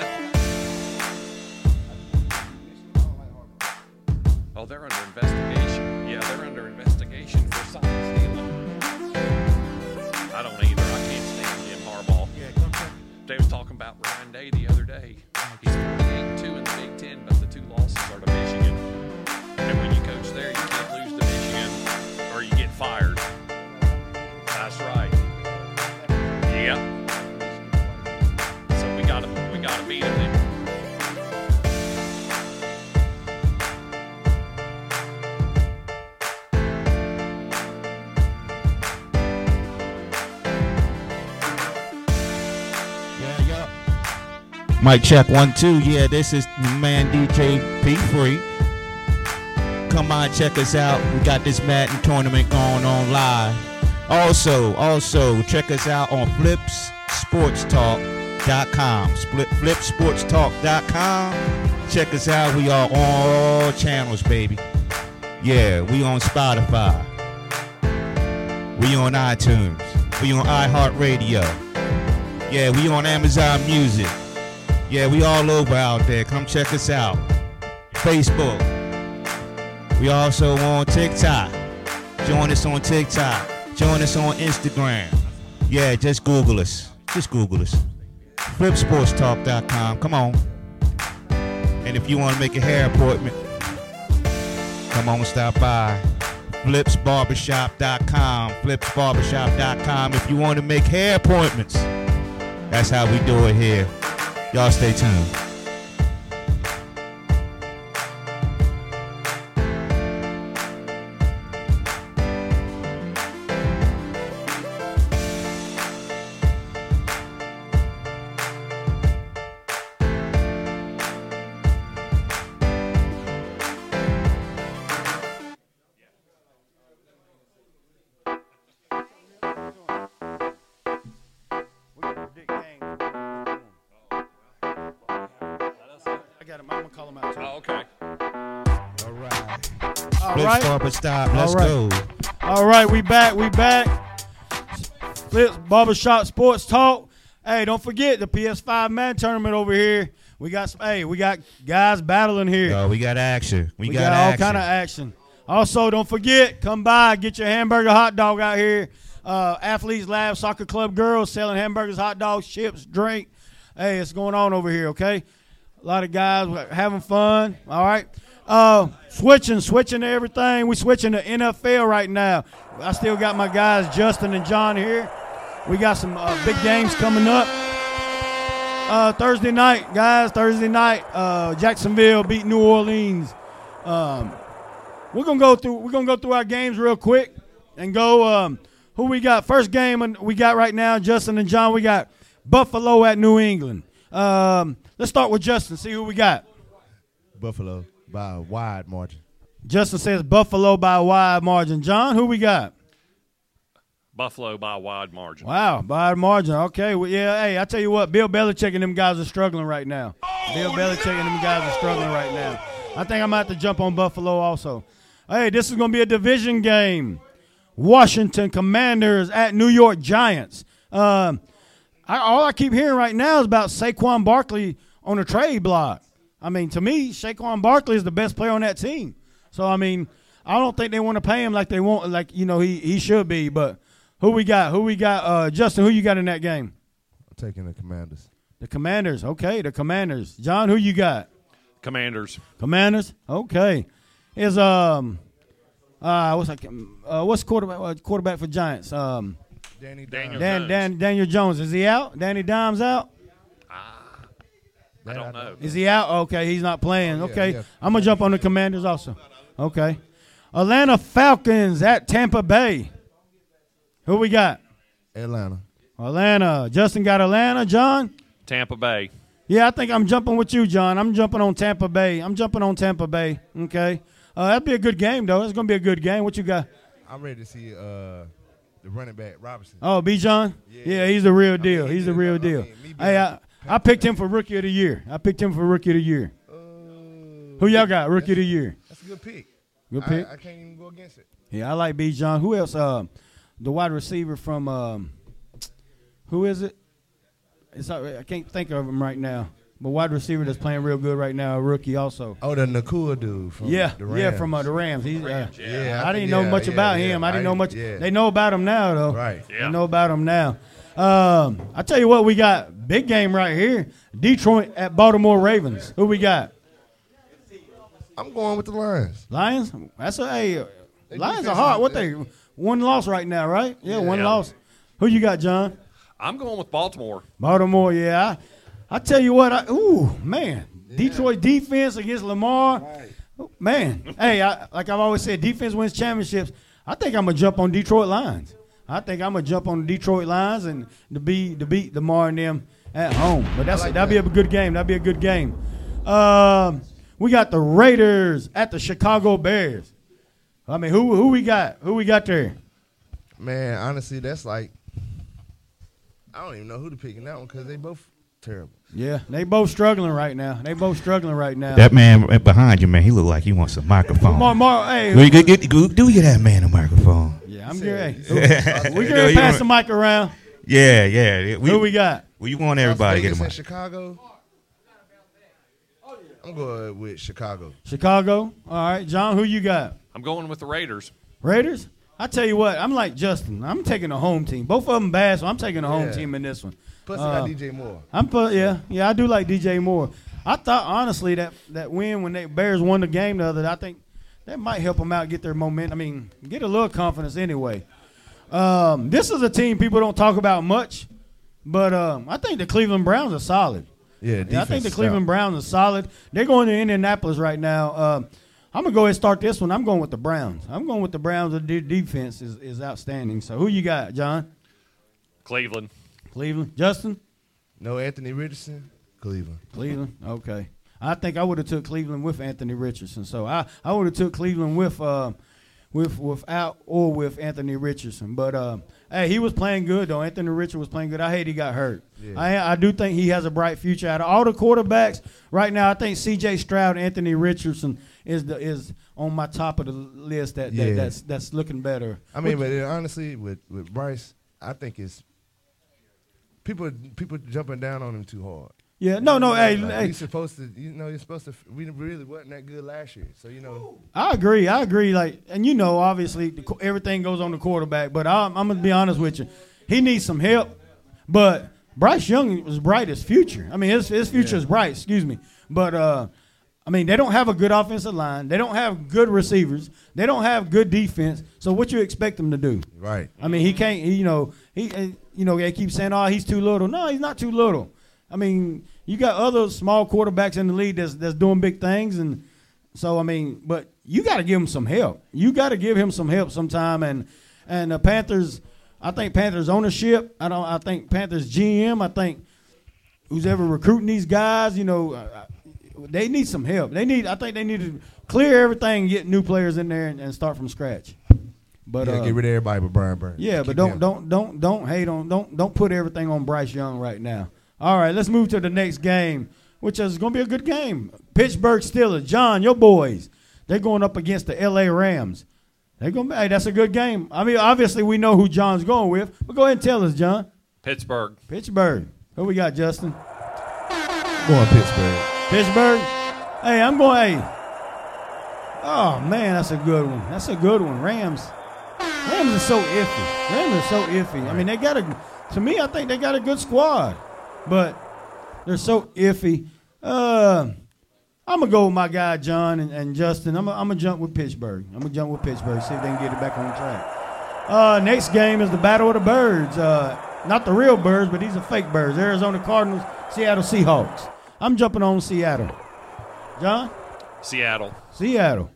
Speaker 2: Mic check one two. Yeah, this is man DJ P Free. Come on, check us out. We got this Madden tournament going on live. Also, also check us out on flipsportstalk.com. Split flipsportstalk.com. Check us out. We are on all channels, baby. Yeah, we on Spotify. We on iTunes. We on iHeartRadio. Yeah, we on Amazon Music. Yeah, we all over out there. Come check us out. Facebook. We also on TikTok. Join us on TikTok. Join us on Instagram. Yeah, just Google us. Just Google us. Flipsportstalk.com. Come on. And if you want to make a hair appointment, come on, and stop by. Flipsbarbershop.com. Flipsbarbershop.com. If you want to make hair appointments, that's how we do it here. Y'all stay tuned. Stop. Let's
Speaker 3: All right.
Speaker 2: go.
Speaker 3: All right, we back. We back. Flips Barbershop Sports Talk. Hey, don't forget the PS5 man tournament over here. We got some. Hey, we got guys battling here.
Speaker 2: Yo, we got action. We,
Speaker 3: We,
Speaker 2: got,
Speaker 3: got, all kind of action. Also, don't forget, come by, get your hamburger hot dog out here. Uh, Athletes Lab Soccer Club girls selling hamburgers, hot dogs, chips, drink. Hey, it's going on over here, okay? A lot of guys having fun. All right. Uh, switching, switching to everything. We switching to NFL right now. I still got my guys Justin and John here. We got some uh, big games coming up. Uh, Thursday night, guys. Thursday night, uh, Jacksonville beat New Orleans. Um, we're gonna go through. We're gonna go through our games real quick and go. Um, who we got? First game we got right now, Justin and John. We got Buffalo at New England. Um, let's start with Justin. See who we got.
Speaker 12: Buffalo by a wide margin.
Speaker 3: Justin says Buffalo by a wide margin. John, who we got?
Speaker 11: Buffalo by a wide margin.
Speaker 3: Wow, by a margin. Okay, well, yeah. Hey, I tell you what, Bill Belichick and them guys are struggling right now. Bill Belichick and them guys are struggling right now. I think I'm gonna have to jump on Buffalo also. Hey, this is gonna be a division game. Washington Commanders at New York Giants. Um, I, all I keep hearing right now is about Saquon Barkley on the trade block. I mean, to me, Saquon Barkley is the best player on that team. So I mean, I don't think they want to pay him like they want, like you know he he should be. But who we got? Who we got? Uh, Justin, who you got in that game?
Speaker 12: I'm taking the Commanders.
Speaker 3: The Commanders. Okay, the Commanders. John, who you got?
Speaker 11: Commanders.
Speaker 3: Commanders. Okay. Is um, uh, what's that? Uh, what's quarterback? Uh, quarterback for Giants? Um,
Speaker 12: Danny
Speaker 11: Daniel
Speaker 3: Dan,
Speaker 11: Jones.
Speaker 3: Dan, Daniel Jones. Is he out? Danny Dimes out?
Speaker 11: I don't know.
Speaker 3: Is he out? Okay, he's not playing.
Speaker 12: Oh, yeah,
Speaker 3: okay,
Speaker 12: yeah.
Speaker 3: I'm gonna jump on the Commanders also. Okay, Atlanta Falcons at Tampa Bay. Who we got?
Speaker 12: Atlanta.
Speaker 3: Atlanta. Justin got Atlanta. John.
Speaker 11: Tampa Bay.
Speaker 3: Yeah, I think I'm jumping with you, John. I'm jumping on Tampa Bay. I'm jumping on Tampa Bay. Okay, uh, that'd be a good game though. It's gonna be a good game. What you got?
Speaker 12: I'm ready to see uh, the running back Robinson.
Speaker 3: Oh, Bijan.
Speaker 12: Yeah.
Speaker 3: Yeah, he's the real
Speaker 12: I
Speaker 3: deal.
Speaker 12: mean,
Speaker 3: he's the real
Speaker 12: did- I
Speaker 3: deal.
Speaker 12: mean, me
Speaker 3: Hey, I,
Speaker 12: a
Speaker 3: I picked him for rookie of the year. I picked him for rookie of the year. Who y'all got? Rookie of the year.
Speaker 12: That's a good pick.
Speaker 3: Good pick.
Speaker 12: I, can't even go against it.
Speaker 3: Yeah, I like Bijan. Who else? Um, the wide receiver from um, who is it? It's I can't think of him right now. But wide receiver that's playing real good right now, a rookie also.
Speaker 12: Oh, the Nacua dude from
Speaker 3: yeah,
Speaker 12: the Rams.
Speaker 3: yeah, from uh, the Rams. He's, uh,
Speaker 12: Yeah,
Speaker 3: I didn't know
Speaker 12: yeah,
Speaker 3: much
Speaker 12: yeah,
Speaker 3: about
Speaker 12: yeah.
Speaker 3: him. I didn't know much.
Speaker 12: Yeah.
Speaker 3: They know about him now, though.
Speaker 12: Right.
Speaker 11: Yeah.
Speaker 3: They know about him now. Um, I tell you what, we got big game right here. Detroit at Baltimore Ravens. Who we got?
Speaker 12: I'm going with the Lions.
Speaker 3: Lions. That's a hey. Lions are
Speaker 12: defense
Speaker 3: hard. What they one loss right now, right? Yeah, one
Speaker 11: Yeah.
Speaker 3: loss. Who you got, John?
Speaker 11: I'm going with Baltimore.
Speaker 3: Baltimore. Yeah. I, I tell you what. I, ooh, man. Detroit defense against Lamar. Oh, Man, hey, I, like I've always said, defense wins championships. I think I'm gonna jump on Detroit Lions. I think I'm gonna jump on the Detroit Lions and to be to beat Lamar and them at home. But that's
Speaker 12: like
Speaker 3: that'll be a good game. That'll be a good game. Um, we got the Raiders at the Chicago Bears. I mean, who who we got? Who we got there?
Speaker 12: Man, honestly, that's like I don't even know who to pick in that one because they both terrible.
Speaker 3: Yeah, they both struggling right now. They both struggling right now.
Speaker 2: That man behind you, man, he look like he wants a microphone.
Speaker 3: Mar, Mar, hey,
Speaker 2: Go, get, get, go, do get that man a microphone.
Speaker 3: Yeah, I'm good.
Speaker 2: Yeah.
Speaker 3: we
Speaker 2: You know,
Speaker 3: can
Speaker 2: you
Speaker 3: pass the mic around.
Speaker 2: Yeah, yeah. We,
Speaker 3: Who we got?
Speaker 2: We want everybody to get a mic.
Speaker 12: Chicago. I'm going with Chicago.
Speaker 3: Chicago. All right, John. Who you got?
Speaker 11: I'm going with the Raiders.
Speaker 3: Raiders. I tell you what, I'm like Justin. I'm taking the home team. Both of them bad, so I'm taking the home
Speaker 12: Yeah.
Speaker 3: team in this one.
Speaker 12: Plus, they
Speaker 3: Uh,
Speaker 12: got DJ Moore.
Speaker 3: I'm put yeah yeah I do like DJ Moore. I thought honestly that that win when they Bears won the game the other day, I think that might help them out get their momentum. I mean get a little confidence anyway. Um, this is a team people don't talk about much, but um, I think the Cleveland Browns are solid.
Speaker 12: Yeah,
Speaker 3: Yeah, I think the Cleveland
Speaker 12: stout.
Speaker 3: Browns are solid. They're going to Indianapolis right now. Um, I'm gonna go ahead and start this one. I'm going with the Browns. I'm going with the Browns. The defense is, is outstanding. So who you got, John?
Speaker 11: Cleveland.
Speaker 3: Cleveland. Justin.
Speaker 12: No Anthony Richardson. Cleveland.
Speaker 3: Cleveland. Okay. I think I would have took Cleveland with Anthony Richardson. So I, I would have took Cleveland with uh, with without or with Anthony Richardson. But uh, hey, he was playing good though. Anthony Richardson was playing good. I hate he got hurt.
Speaker 12: Yeah.
Speaker 3: I I do think he has a bright future. Out of all the quarterbacks right now, I think C.J. Stroud, Anthony Richardson is the is on my top of the list. That, that
Speaker 12: Yeah.
Speaker 3: that's that's looking better.
Speaker 12: I mean,
Speaker 3: What-
Speaker 12: but uh, honestly, with with Bryce, I think it's people people jumping down on him too hard.
Speaker 3: Yeah, no, no, hey,
Speaker 12: Like,
Speaker 3: hey.
Speaker 12: He's supposed to, you know, you're supposed to. We really wasn't that good last year, so you know.
Speaker 3: I agree. I agree. Like, and you know, obviously, the, everything goes on the quarterback. But I'm, I'm gonna be honest with you, he needs some help. But Bryce Young was bright as future. I mean, his his future is bright. Excuse me. But uh, I mean, they don't have a good offensive line. They don't have good receivers. They don't have good defense. So what you expect them to do?
Speaker 12: Right.
Speaker 3: I mean, he can't. He, you know, he, you know, they keep saying, "Oh, he's too little." No, he's not too little. I mean, you got other small quarterbacks in the league that's that's doing big things, and so I mean, but you got to give him some help. You got to give him some help sometime, and and the Panthers. I think Panthers ownership. I don't. I think Panthers GM. I think who's ever recruiting these guys. You know, they need some help. They need. I think they need to clear everything, get new players in there, and, and start from scratch. But
Speaker 12: yeah,
Speaker 3: uh,
Speaker 12: get rid of everybody but Brian Burns.
Speaker 3: yeah, but don't don't don't don't hate on don't don't put everything on Bryce Young right now. All right, let's move to the next game, which is going to be a good game. Pittsburgh Steelers, John, your boys, they're going up against the L.A. Rams. They're going. to Hey, that's a good game. I mean, obviously we know who John's going with, but go ahead and tell us, John.
Speaker 11: Pittsburgh.
Speaker 3: Pittsburgh. Who we got, Justin?
Speaker 12: Going Pittsburgh.
Speaker 3: Pittsburgh. Hey, I'm going. Hey. Oh man, that's a good one. That's a good one. Rams. Rams are so iffy. Rams are so iffy. I mean, they got a. To me, I think they got a good squad, but they're so iffy. Uh, I'm gonna go with my guy John and, and Justin. I'm gonna, I'm gonna jump with Pittsburgh. I'm gonna jump with Pittsburgh. See if they can get it back on track. Uh, next game is the Battle of the Birds. Uh, not the real birds, but these are fake birds. Arizona Cardinals, Seattle Seahawks. I'm jumping on Seattle. John?
Speaker 11: Seattle.
Speaker 3: Seattle.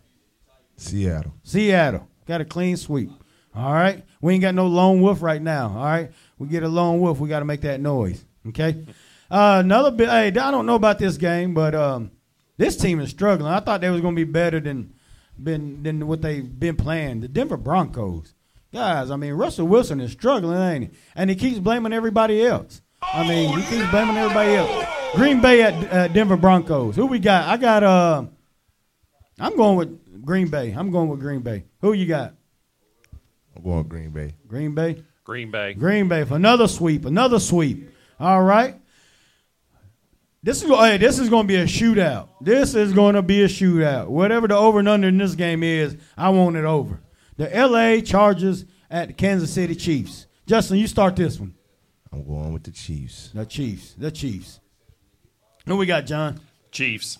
Speaker 12: Seattle.
Speaker 3: Seattle. Got a clean sweep. All right. We ain't got no lone wolf right now. All right. We get a lone wolf, we got to make that noise. Okay. Uh, another bit. Hey, I don't know about this game, but um, this team is struggling. I thought they was going to be better than been than what they've been playing. The Denver Broncos, guys. I mean, Russell Wilson is struggling, ain't he? And he keeps blaming everybody else. I mean, he keeps blaming everybody else. Green Bay at uh, Denver Broncos. Who we got? I got. Uh, I'm going with Green Bay. I'm going with Green Bay. Who you got?
Speaker 12: I'm going Green Bay.
Speaker 3: Green Bay.
Speaker 11: Green Bay.
Speaker 3: Green Bay for another sweep. Another sweep. All right. This is hey, this is going to be a shootout. This is going to be a shootout. Whatever the over and under in this game is, I want it over. The L.A. Chargers at the Kansas City Chiefs. Justin, you start this one.
Speaker 12: I'm going with the Chiefs.
Speaker 3: The Chiefs. The Chiefs. Who we got, John?
Speaker 11: Chiefs.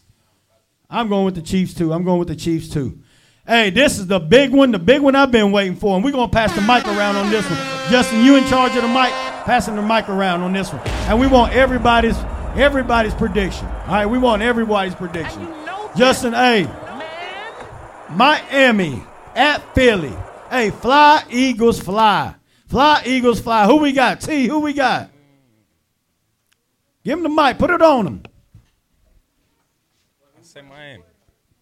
Speaker 3: I'm going with the Chiefs too. I'm going with the Chiefs too. Hey, this is the big one, the big one I've been waiting for, and we're gonna pass the mic around on this one. Justin, you in charge of the mic, passing the mic around on this one, and we want everybody's everybody's prediction. All right, we want everybody's prediction. Justin, hey, Miami at Philly. Hey, fly Eagles, fly, fly Eagles, fly. Who we got? T. Who we got? Give him the mic. Put it on him.
Speaker 13: I say Miami.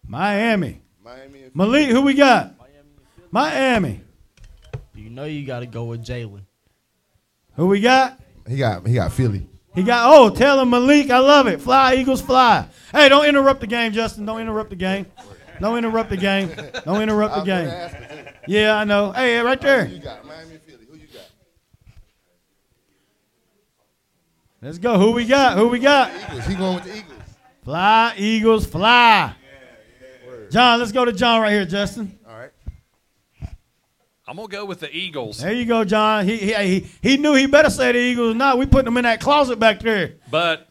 Speaker 3: Miami.
Speaker 12: Miami
Speaker 3: Malik, who we got? Miami. Miami.
Speaker 14: You know you got to go with Jalen.
Speaker 3: Who we got?
Speaker 12: He got he got Philly.
Speaker 3: He got, oh, tell him Malik, I love it. Fly, Eagles, fly. Hey, don't interrupt the game, Justin. Don't interrupt the game. Don't interrupt the game. Don't interrupt the game. Yeah, I know. Hey, right there.
Speaker 12: Who you got? Miami Philly. Who you got?
Speaker 3: Let's go. Who we got? Who we got?
Speaker 12: Eagles. He going with the Eagles.
Speaker 3: Fly, Eagles, fly. John, let's go to John right here, Justin.
Speaker 12: All right.
Speaker 11: I'm gonna go with the Eagles.
Speaker 3: There you go, John. He he he, he knew he better say the Eagles. Not we put them in that closet back there.
Speaker 11: But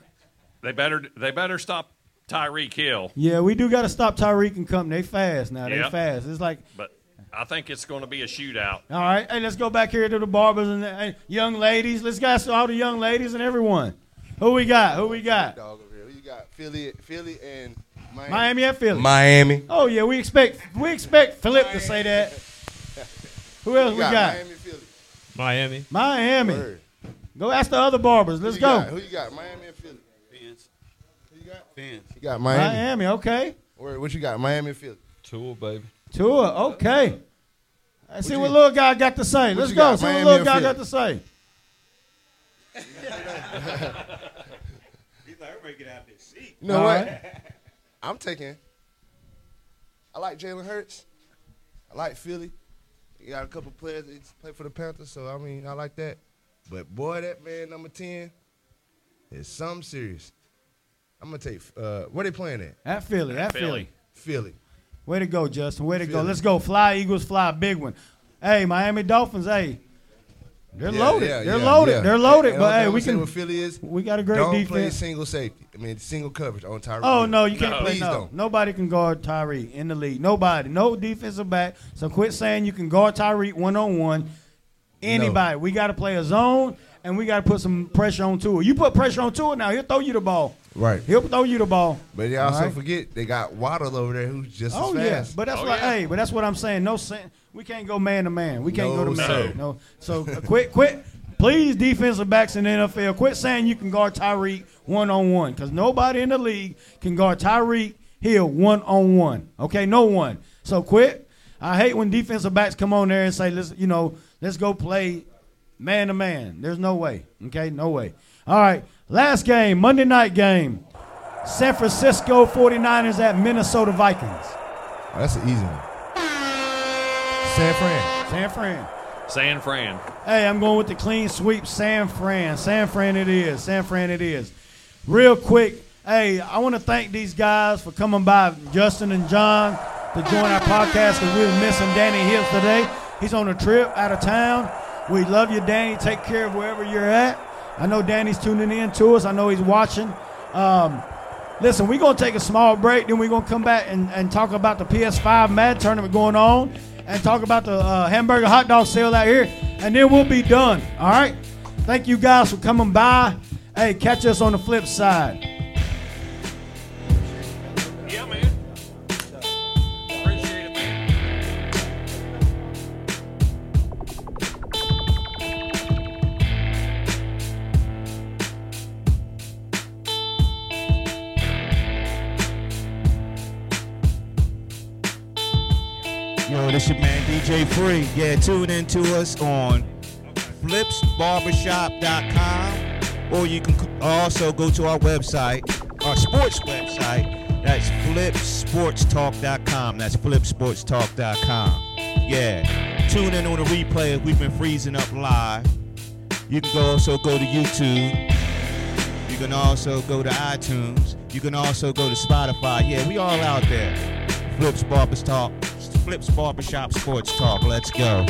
Speaker 11: they better they better stop Tyreek Hill.
Speaker 3: Yeah, we do got to stop Tyreek and company. They fast now. They
Speaker 11: Yep.
Speaker 3: fast. It's like
Speaker 11: But I think it's going to be a shootout.
Speaker 3: All right, hey, let's go back here to the barbers and the hey, young ladies. Let's get all the young ladies and everyone. Who we got? Who we got?
Speaker 12: Dog over here. Who you got? Philly, Philly, and Miami.
Speaker 3: Miami and Philly.
Speaker 13: Miami.
Speaker 3: Oh yeah, we expect we expect Philip to say that. Who else
Speaker 12: Who
Speaker 3: we
Speaker 12: you
Speaker 3: got?
Speaker 12: Miami, Philly.
Speaker 13: Miami.
Speaker 3: Miami.
Speaker 12: Word.
Speaker 3: Go ask the other barbers. Let's go.
Speaker 12: got? Who you got? Miami and Philly.
Speaker 4: Fans.
Speaker 12: Who you got?
Speaker 4: Fans.
Speaker 12: You got Miami.
Speaker 3: Miami. Okay.
Speaker 12: Word. What you got? Miami and Philly.
Speaker 13: Tua, baby.
Speaker 3: Tua. Okay. Let's see what little guy got to say.
Speaker 12: what
Speaker 3: Let's go.
Speaker 12: got,
Speaker 3: See what little guy
Speaker 12: Philly?
Speaker 3: got to say.
Speaker 5: He's like, everybody get out of this seat.
Speaker 12: You know
Speaker 3: All
Speaker 12: what?
Speaker 3: right.
Speaker 12: I'm taking. I like Jalen Hurts. I like Philly. You got a couple players that play for the Panthers, so I mean I like that. But boy, that man number ten is some serious. I'm gonna take. Uh, where they playing at?
Speaker 3: At Philly. At Philly.
Speaker 11: Philly.
Speaker 12: Philly.
Speaker 3: Way to go, Justin. Way to go. Let's go. Fly, Eagles, fly. Big one. Hey, Miami Dolphins. Hey, they're
Speaker 12: Yeah,
Speaker 3: loaded.
Speaker 12: yeah,
Speaker 3: they're
Speaker 12: yeah,
Speaker 3: loaded.
Speaker 12: yeah.
Speaker 3: They're loaded.
Speaker 12: And
Speaker 3: But hey, we can.
Speaker 12: with Philly is
Speaker 3: We got a great
Speaker 12: don't play
Speaker 3: defense.
Speaker 12: single safety. I mean single coverage on Tyreek.
Speaker 3: Oh no, you can't
Speaker 11: No.
Speaker 3: play.
Speaker 12: Please
Speaker 3: No,
Speaker 12: don't.
Speaker 3: nobody can guard Tyree in the league. Nobody, no defensive back. So quit saying you can guard Tyree one on one. Anybody, we got to play a zone, and we got to put some pressure on Tua. You put pressure on Tua now, he'll throw you the ball.
Speaker 12: Right.
Speaker 3: He'll throw you the ball.
Speaker 12: But they also
Speaker 3: All right.
Speaker 12: forget they got Waddle over there who's just
Speaker 3: Oh
Speaker 12: as
Speaker 3: yeah, but that's
Speaker 11: Oh,
Speaker 3: what.
Speaker 11: yeah.
Speaker 3: Hey, but that's what I'm saying. No, sen- we can't go man to man. We can't
Speaker 12: No,
Speaker 3: go to man.
Speaker 12: sir.
Speaker 3: No. So uh, quit, quit. Please, defensive backs in the NFL, quit saying you can guard Tyreek one on one because nobody in the league can guard Tyreek Hill one on one. Okay, no one. So quit. I hate when defensive backs come on there and say, let's, you know, let's go play man to man. There's no way. Okay, no way. All right, last game, Monday night game. San Francisco 49ers at Minnesota Vikings.
Speaker 12: Oh, that's an easy one. San Fran.
Speaker 3: San Fran.
Speaker 11: San Fran.
Speaker 3: Hey, I'm going with the clean sweep. San Fran. San Fran it is. San Fran it is. Real quick, hey, I want to thank these guys for coming by, Justin and John, to join our podcast because we were missing Danny Hills today. He's on a trip out of town. We love you, Danny. Take care of wherever you're at. I know Danny's tuning in to us. I know he's watching. Um, listen, we're going to take a small break. Then we're going to come back and, and talk about the PS5 Mad tournament going on and talk about the uh, hamburger hot dog sale out here. And then we'll be done. All right? Thank you guys for coming by. Hey, catch us on the flip side.
Speaker 2: Free. Yeah, tune in to us on flipsbarbershop.com or you can also go to our website, our sports website. That's flipsportstalk.com. That's flipsportstalk.com. Yeah, tune in on the replay if we've been freezing up live. You can also go to YouTube. You can also go to iTunes. You can also go to Spotify. Yeah, we all out there. Flips Barbers Talk. Flips Barbershop Sports Talk. Let's go.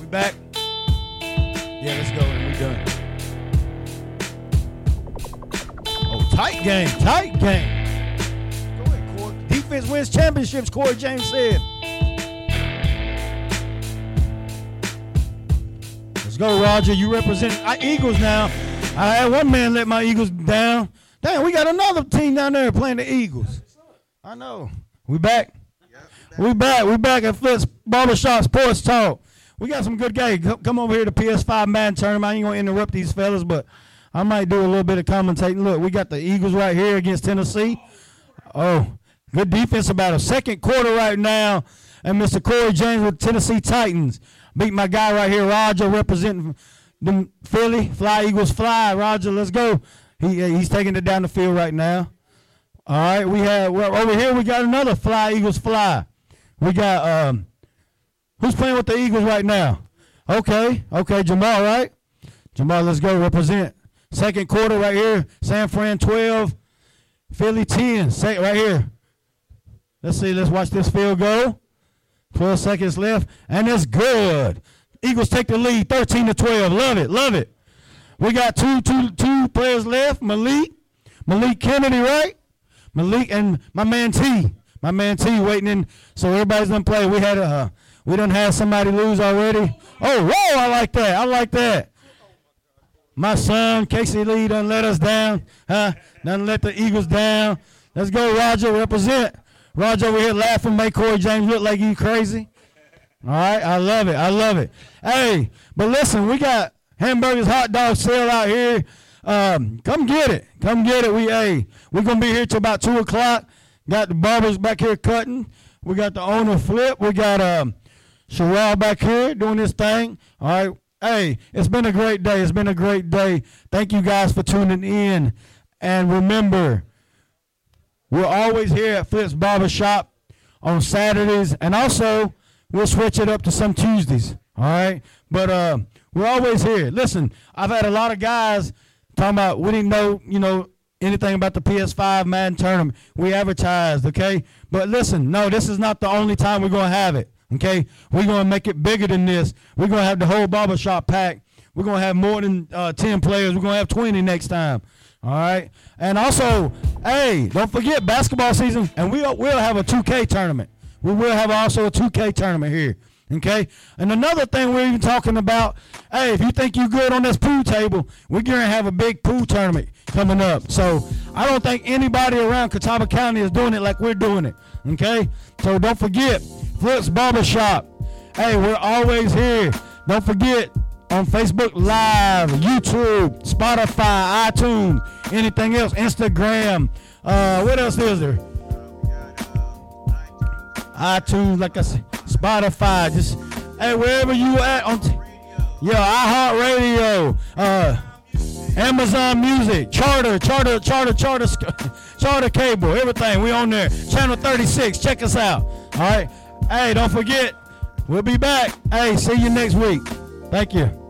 Speaker 3: We back? Yeah, let's go. And we done. Oh, tight game. Tight game. Go ahead, Corey. Defense wins championships, Corey James said. Let's go, Roger. You represent our Eagles now. I had one man let my Eagles down. Damn, we got another team down there playing the Eagles. I know. We back. We back. We back at Flips Barbershop Sports Talk. We got some good guys. Come- over here to PS5 Madden Tournament. I ain't gonna interrupt these fellas, but I might do a little bit of commentating. Look, we got the Eagles right here against Tennessee. Oh, good defense about a second quarter right now. And Mr. Corey James with Tennessee Titans beat my guy right here, Roger, representing them Philly Fly Eagles Fly. Roger, let's go. He he's taking it down the field right now. All right, we have well, over here. We got another Fly Eagles Fly. We got um, who's playing with the Eagles right now? Okay, okay, Jamal, right? Jamal, let's go represent. Second quarter right here. San Fran twelve, Philly ten. Say right here. Let's see. Let's watch this field go. 12 seconds left, and it's good. Eagles take the lead, 13 to 12. Love it, love it. We got two, two, two players left. Malik, Malik Kennedy, right? Malik and my man T, my man T waiting in. So everybody's done play. We had a, we done had somebody lose already. Oh, whoa! I like that. I like that. My son Casey Lee done let us down. Huh? Done let the Eagles down. Let's go, Roger. Represent. Roger over here laughing, make Corey James look like you crazy. All right, I love it. I love it. Hey, but listen, we got hamburgers, hot dog sale out here. Um, come get it. Come get it. We hey, we're gonna be here till about two o'clock. Got the barbers back here cutting. We got the owner flip. We got um Sherelle back here doing this thing. All right. Hey, it's been a great day. It's been a great day. Thank you guys for tuning in. And remember, we're always here at Flips Barbershop on Saturdays, and also we'll switch it up to some Tuesdays. All right, but uh, we're always here. Listen, I've had a lot of guys talking about we didn't know, you know, anything about the PS5 Madden tournament. We advertised, okay? But listen, no, this is not the only time we're gonna have it. Okay, we're gonna make it bigger than this. We're gonna have the whole barbershop pack. We're gonna have more than uh, ten players. We're gonna have twenty next time. All right, and also, hey, don't forget basketball season, and we'll we'll have a 2K tournament. We will have also a 2K tournament here. Okay, and another thing we're even talking about. Hey, if you think you're good on this pool table, we're gonna have a big pool tournament coming up. So I don't think anybody around Catawba County is doing it like we're doing it. Okay, so don't forget Flips Barbershop. Hey, we're always here. Don't forget on Facebook Live, YouTube, Spotify, iTunes, anything else, Instagram. Uh, what else is there? iTunes, like I said, Spotify. Just hey, wherever you at on, t- yeah, iHeartRadio, uh, Amazon Music, Charter, Charter, Charter, Charter, Charter Cable, everything. We on there. Channel 36. Check us out. All right. Hey, don't forget, we'll be back. Hey, see you next week. Thank you.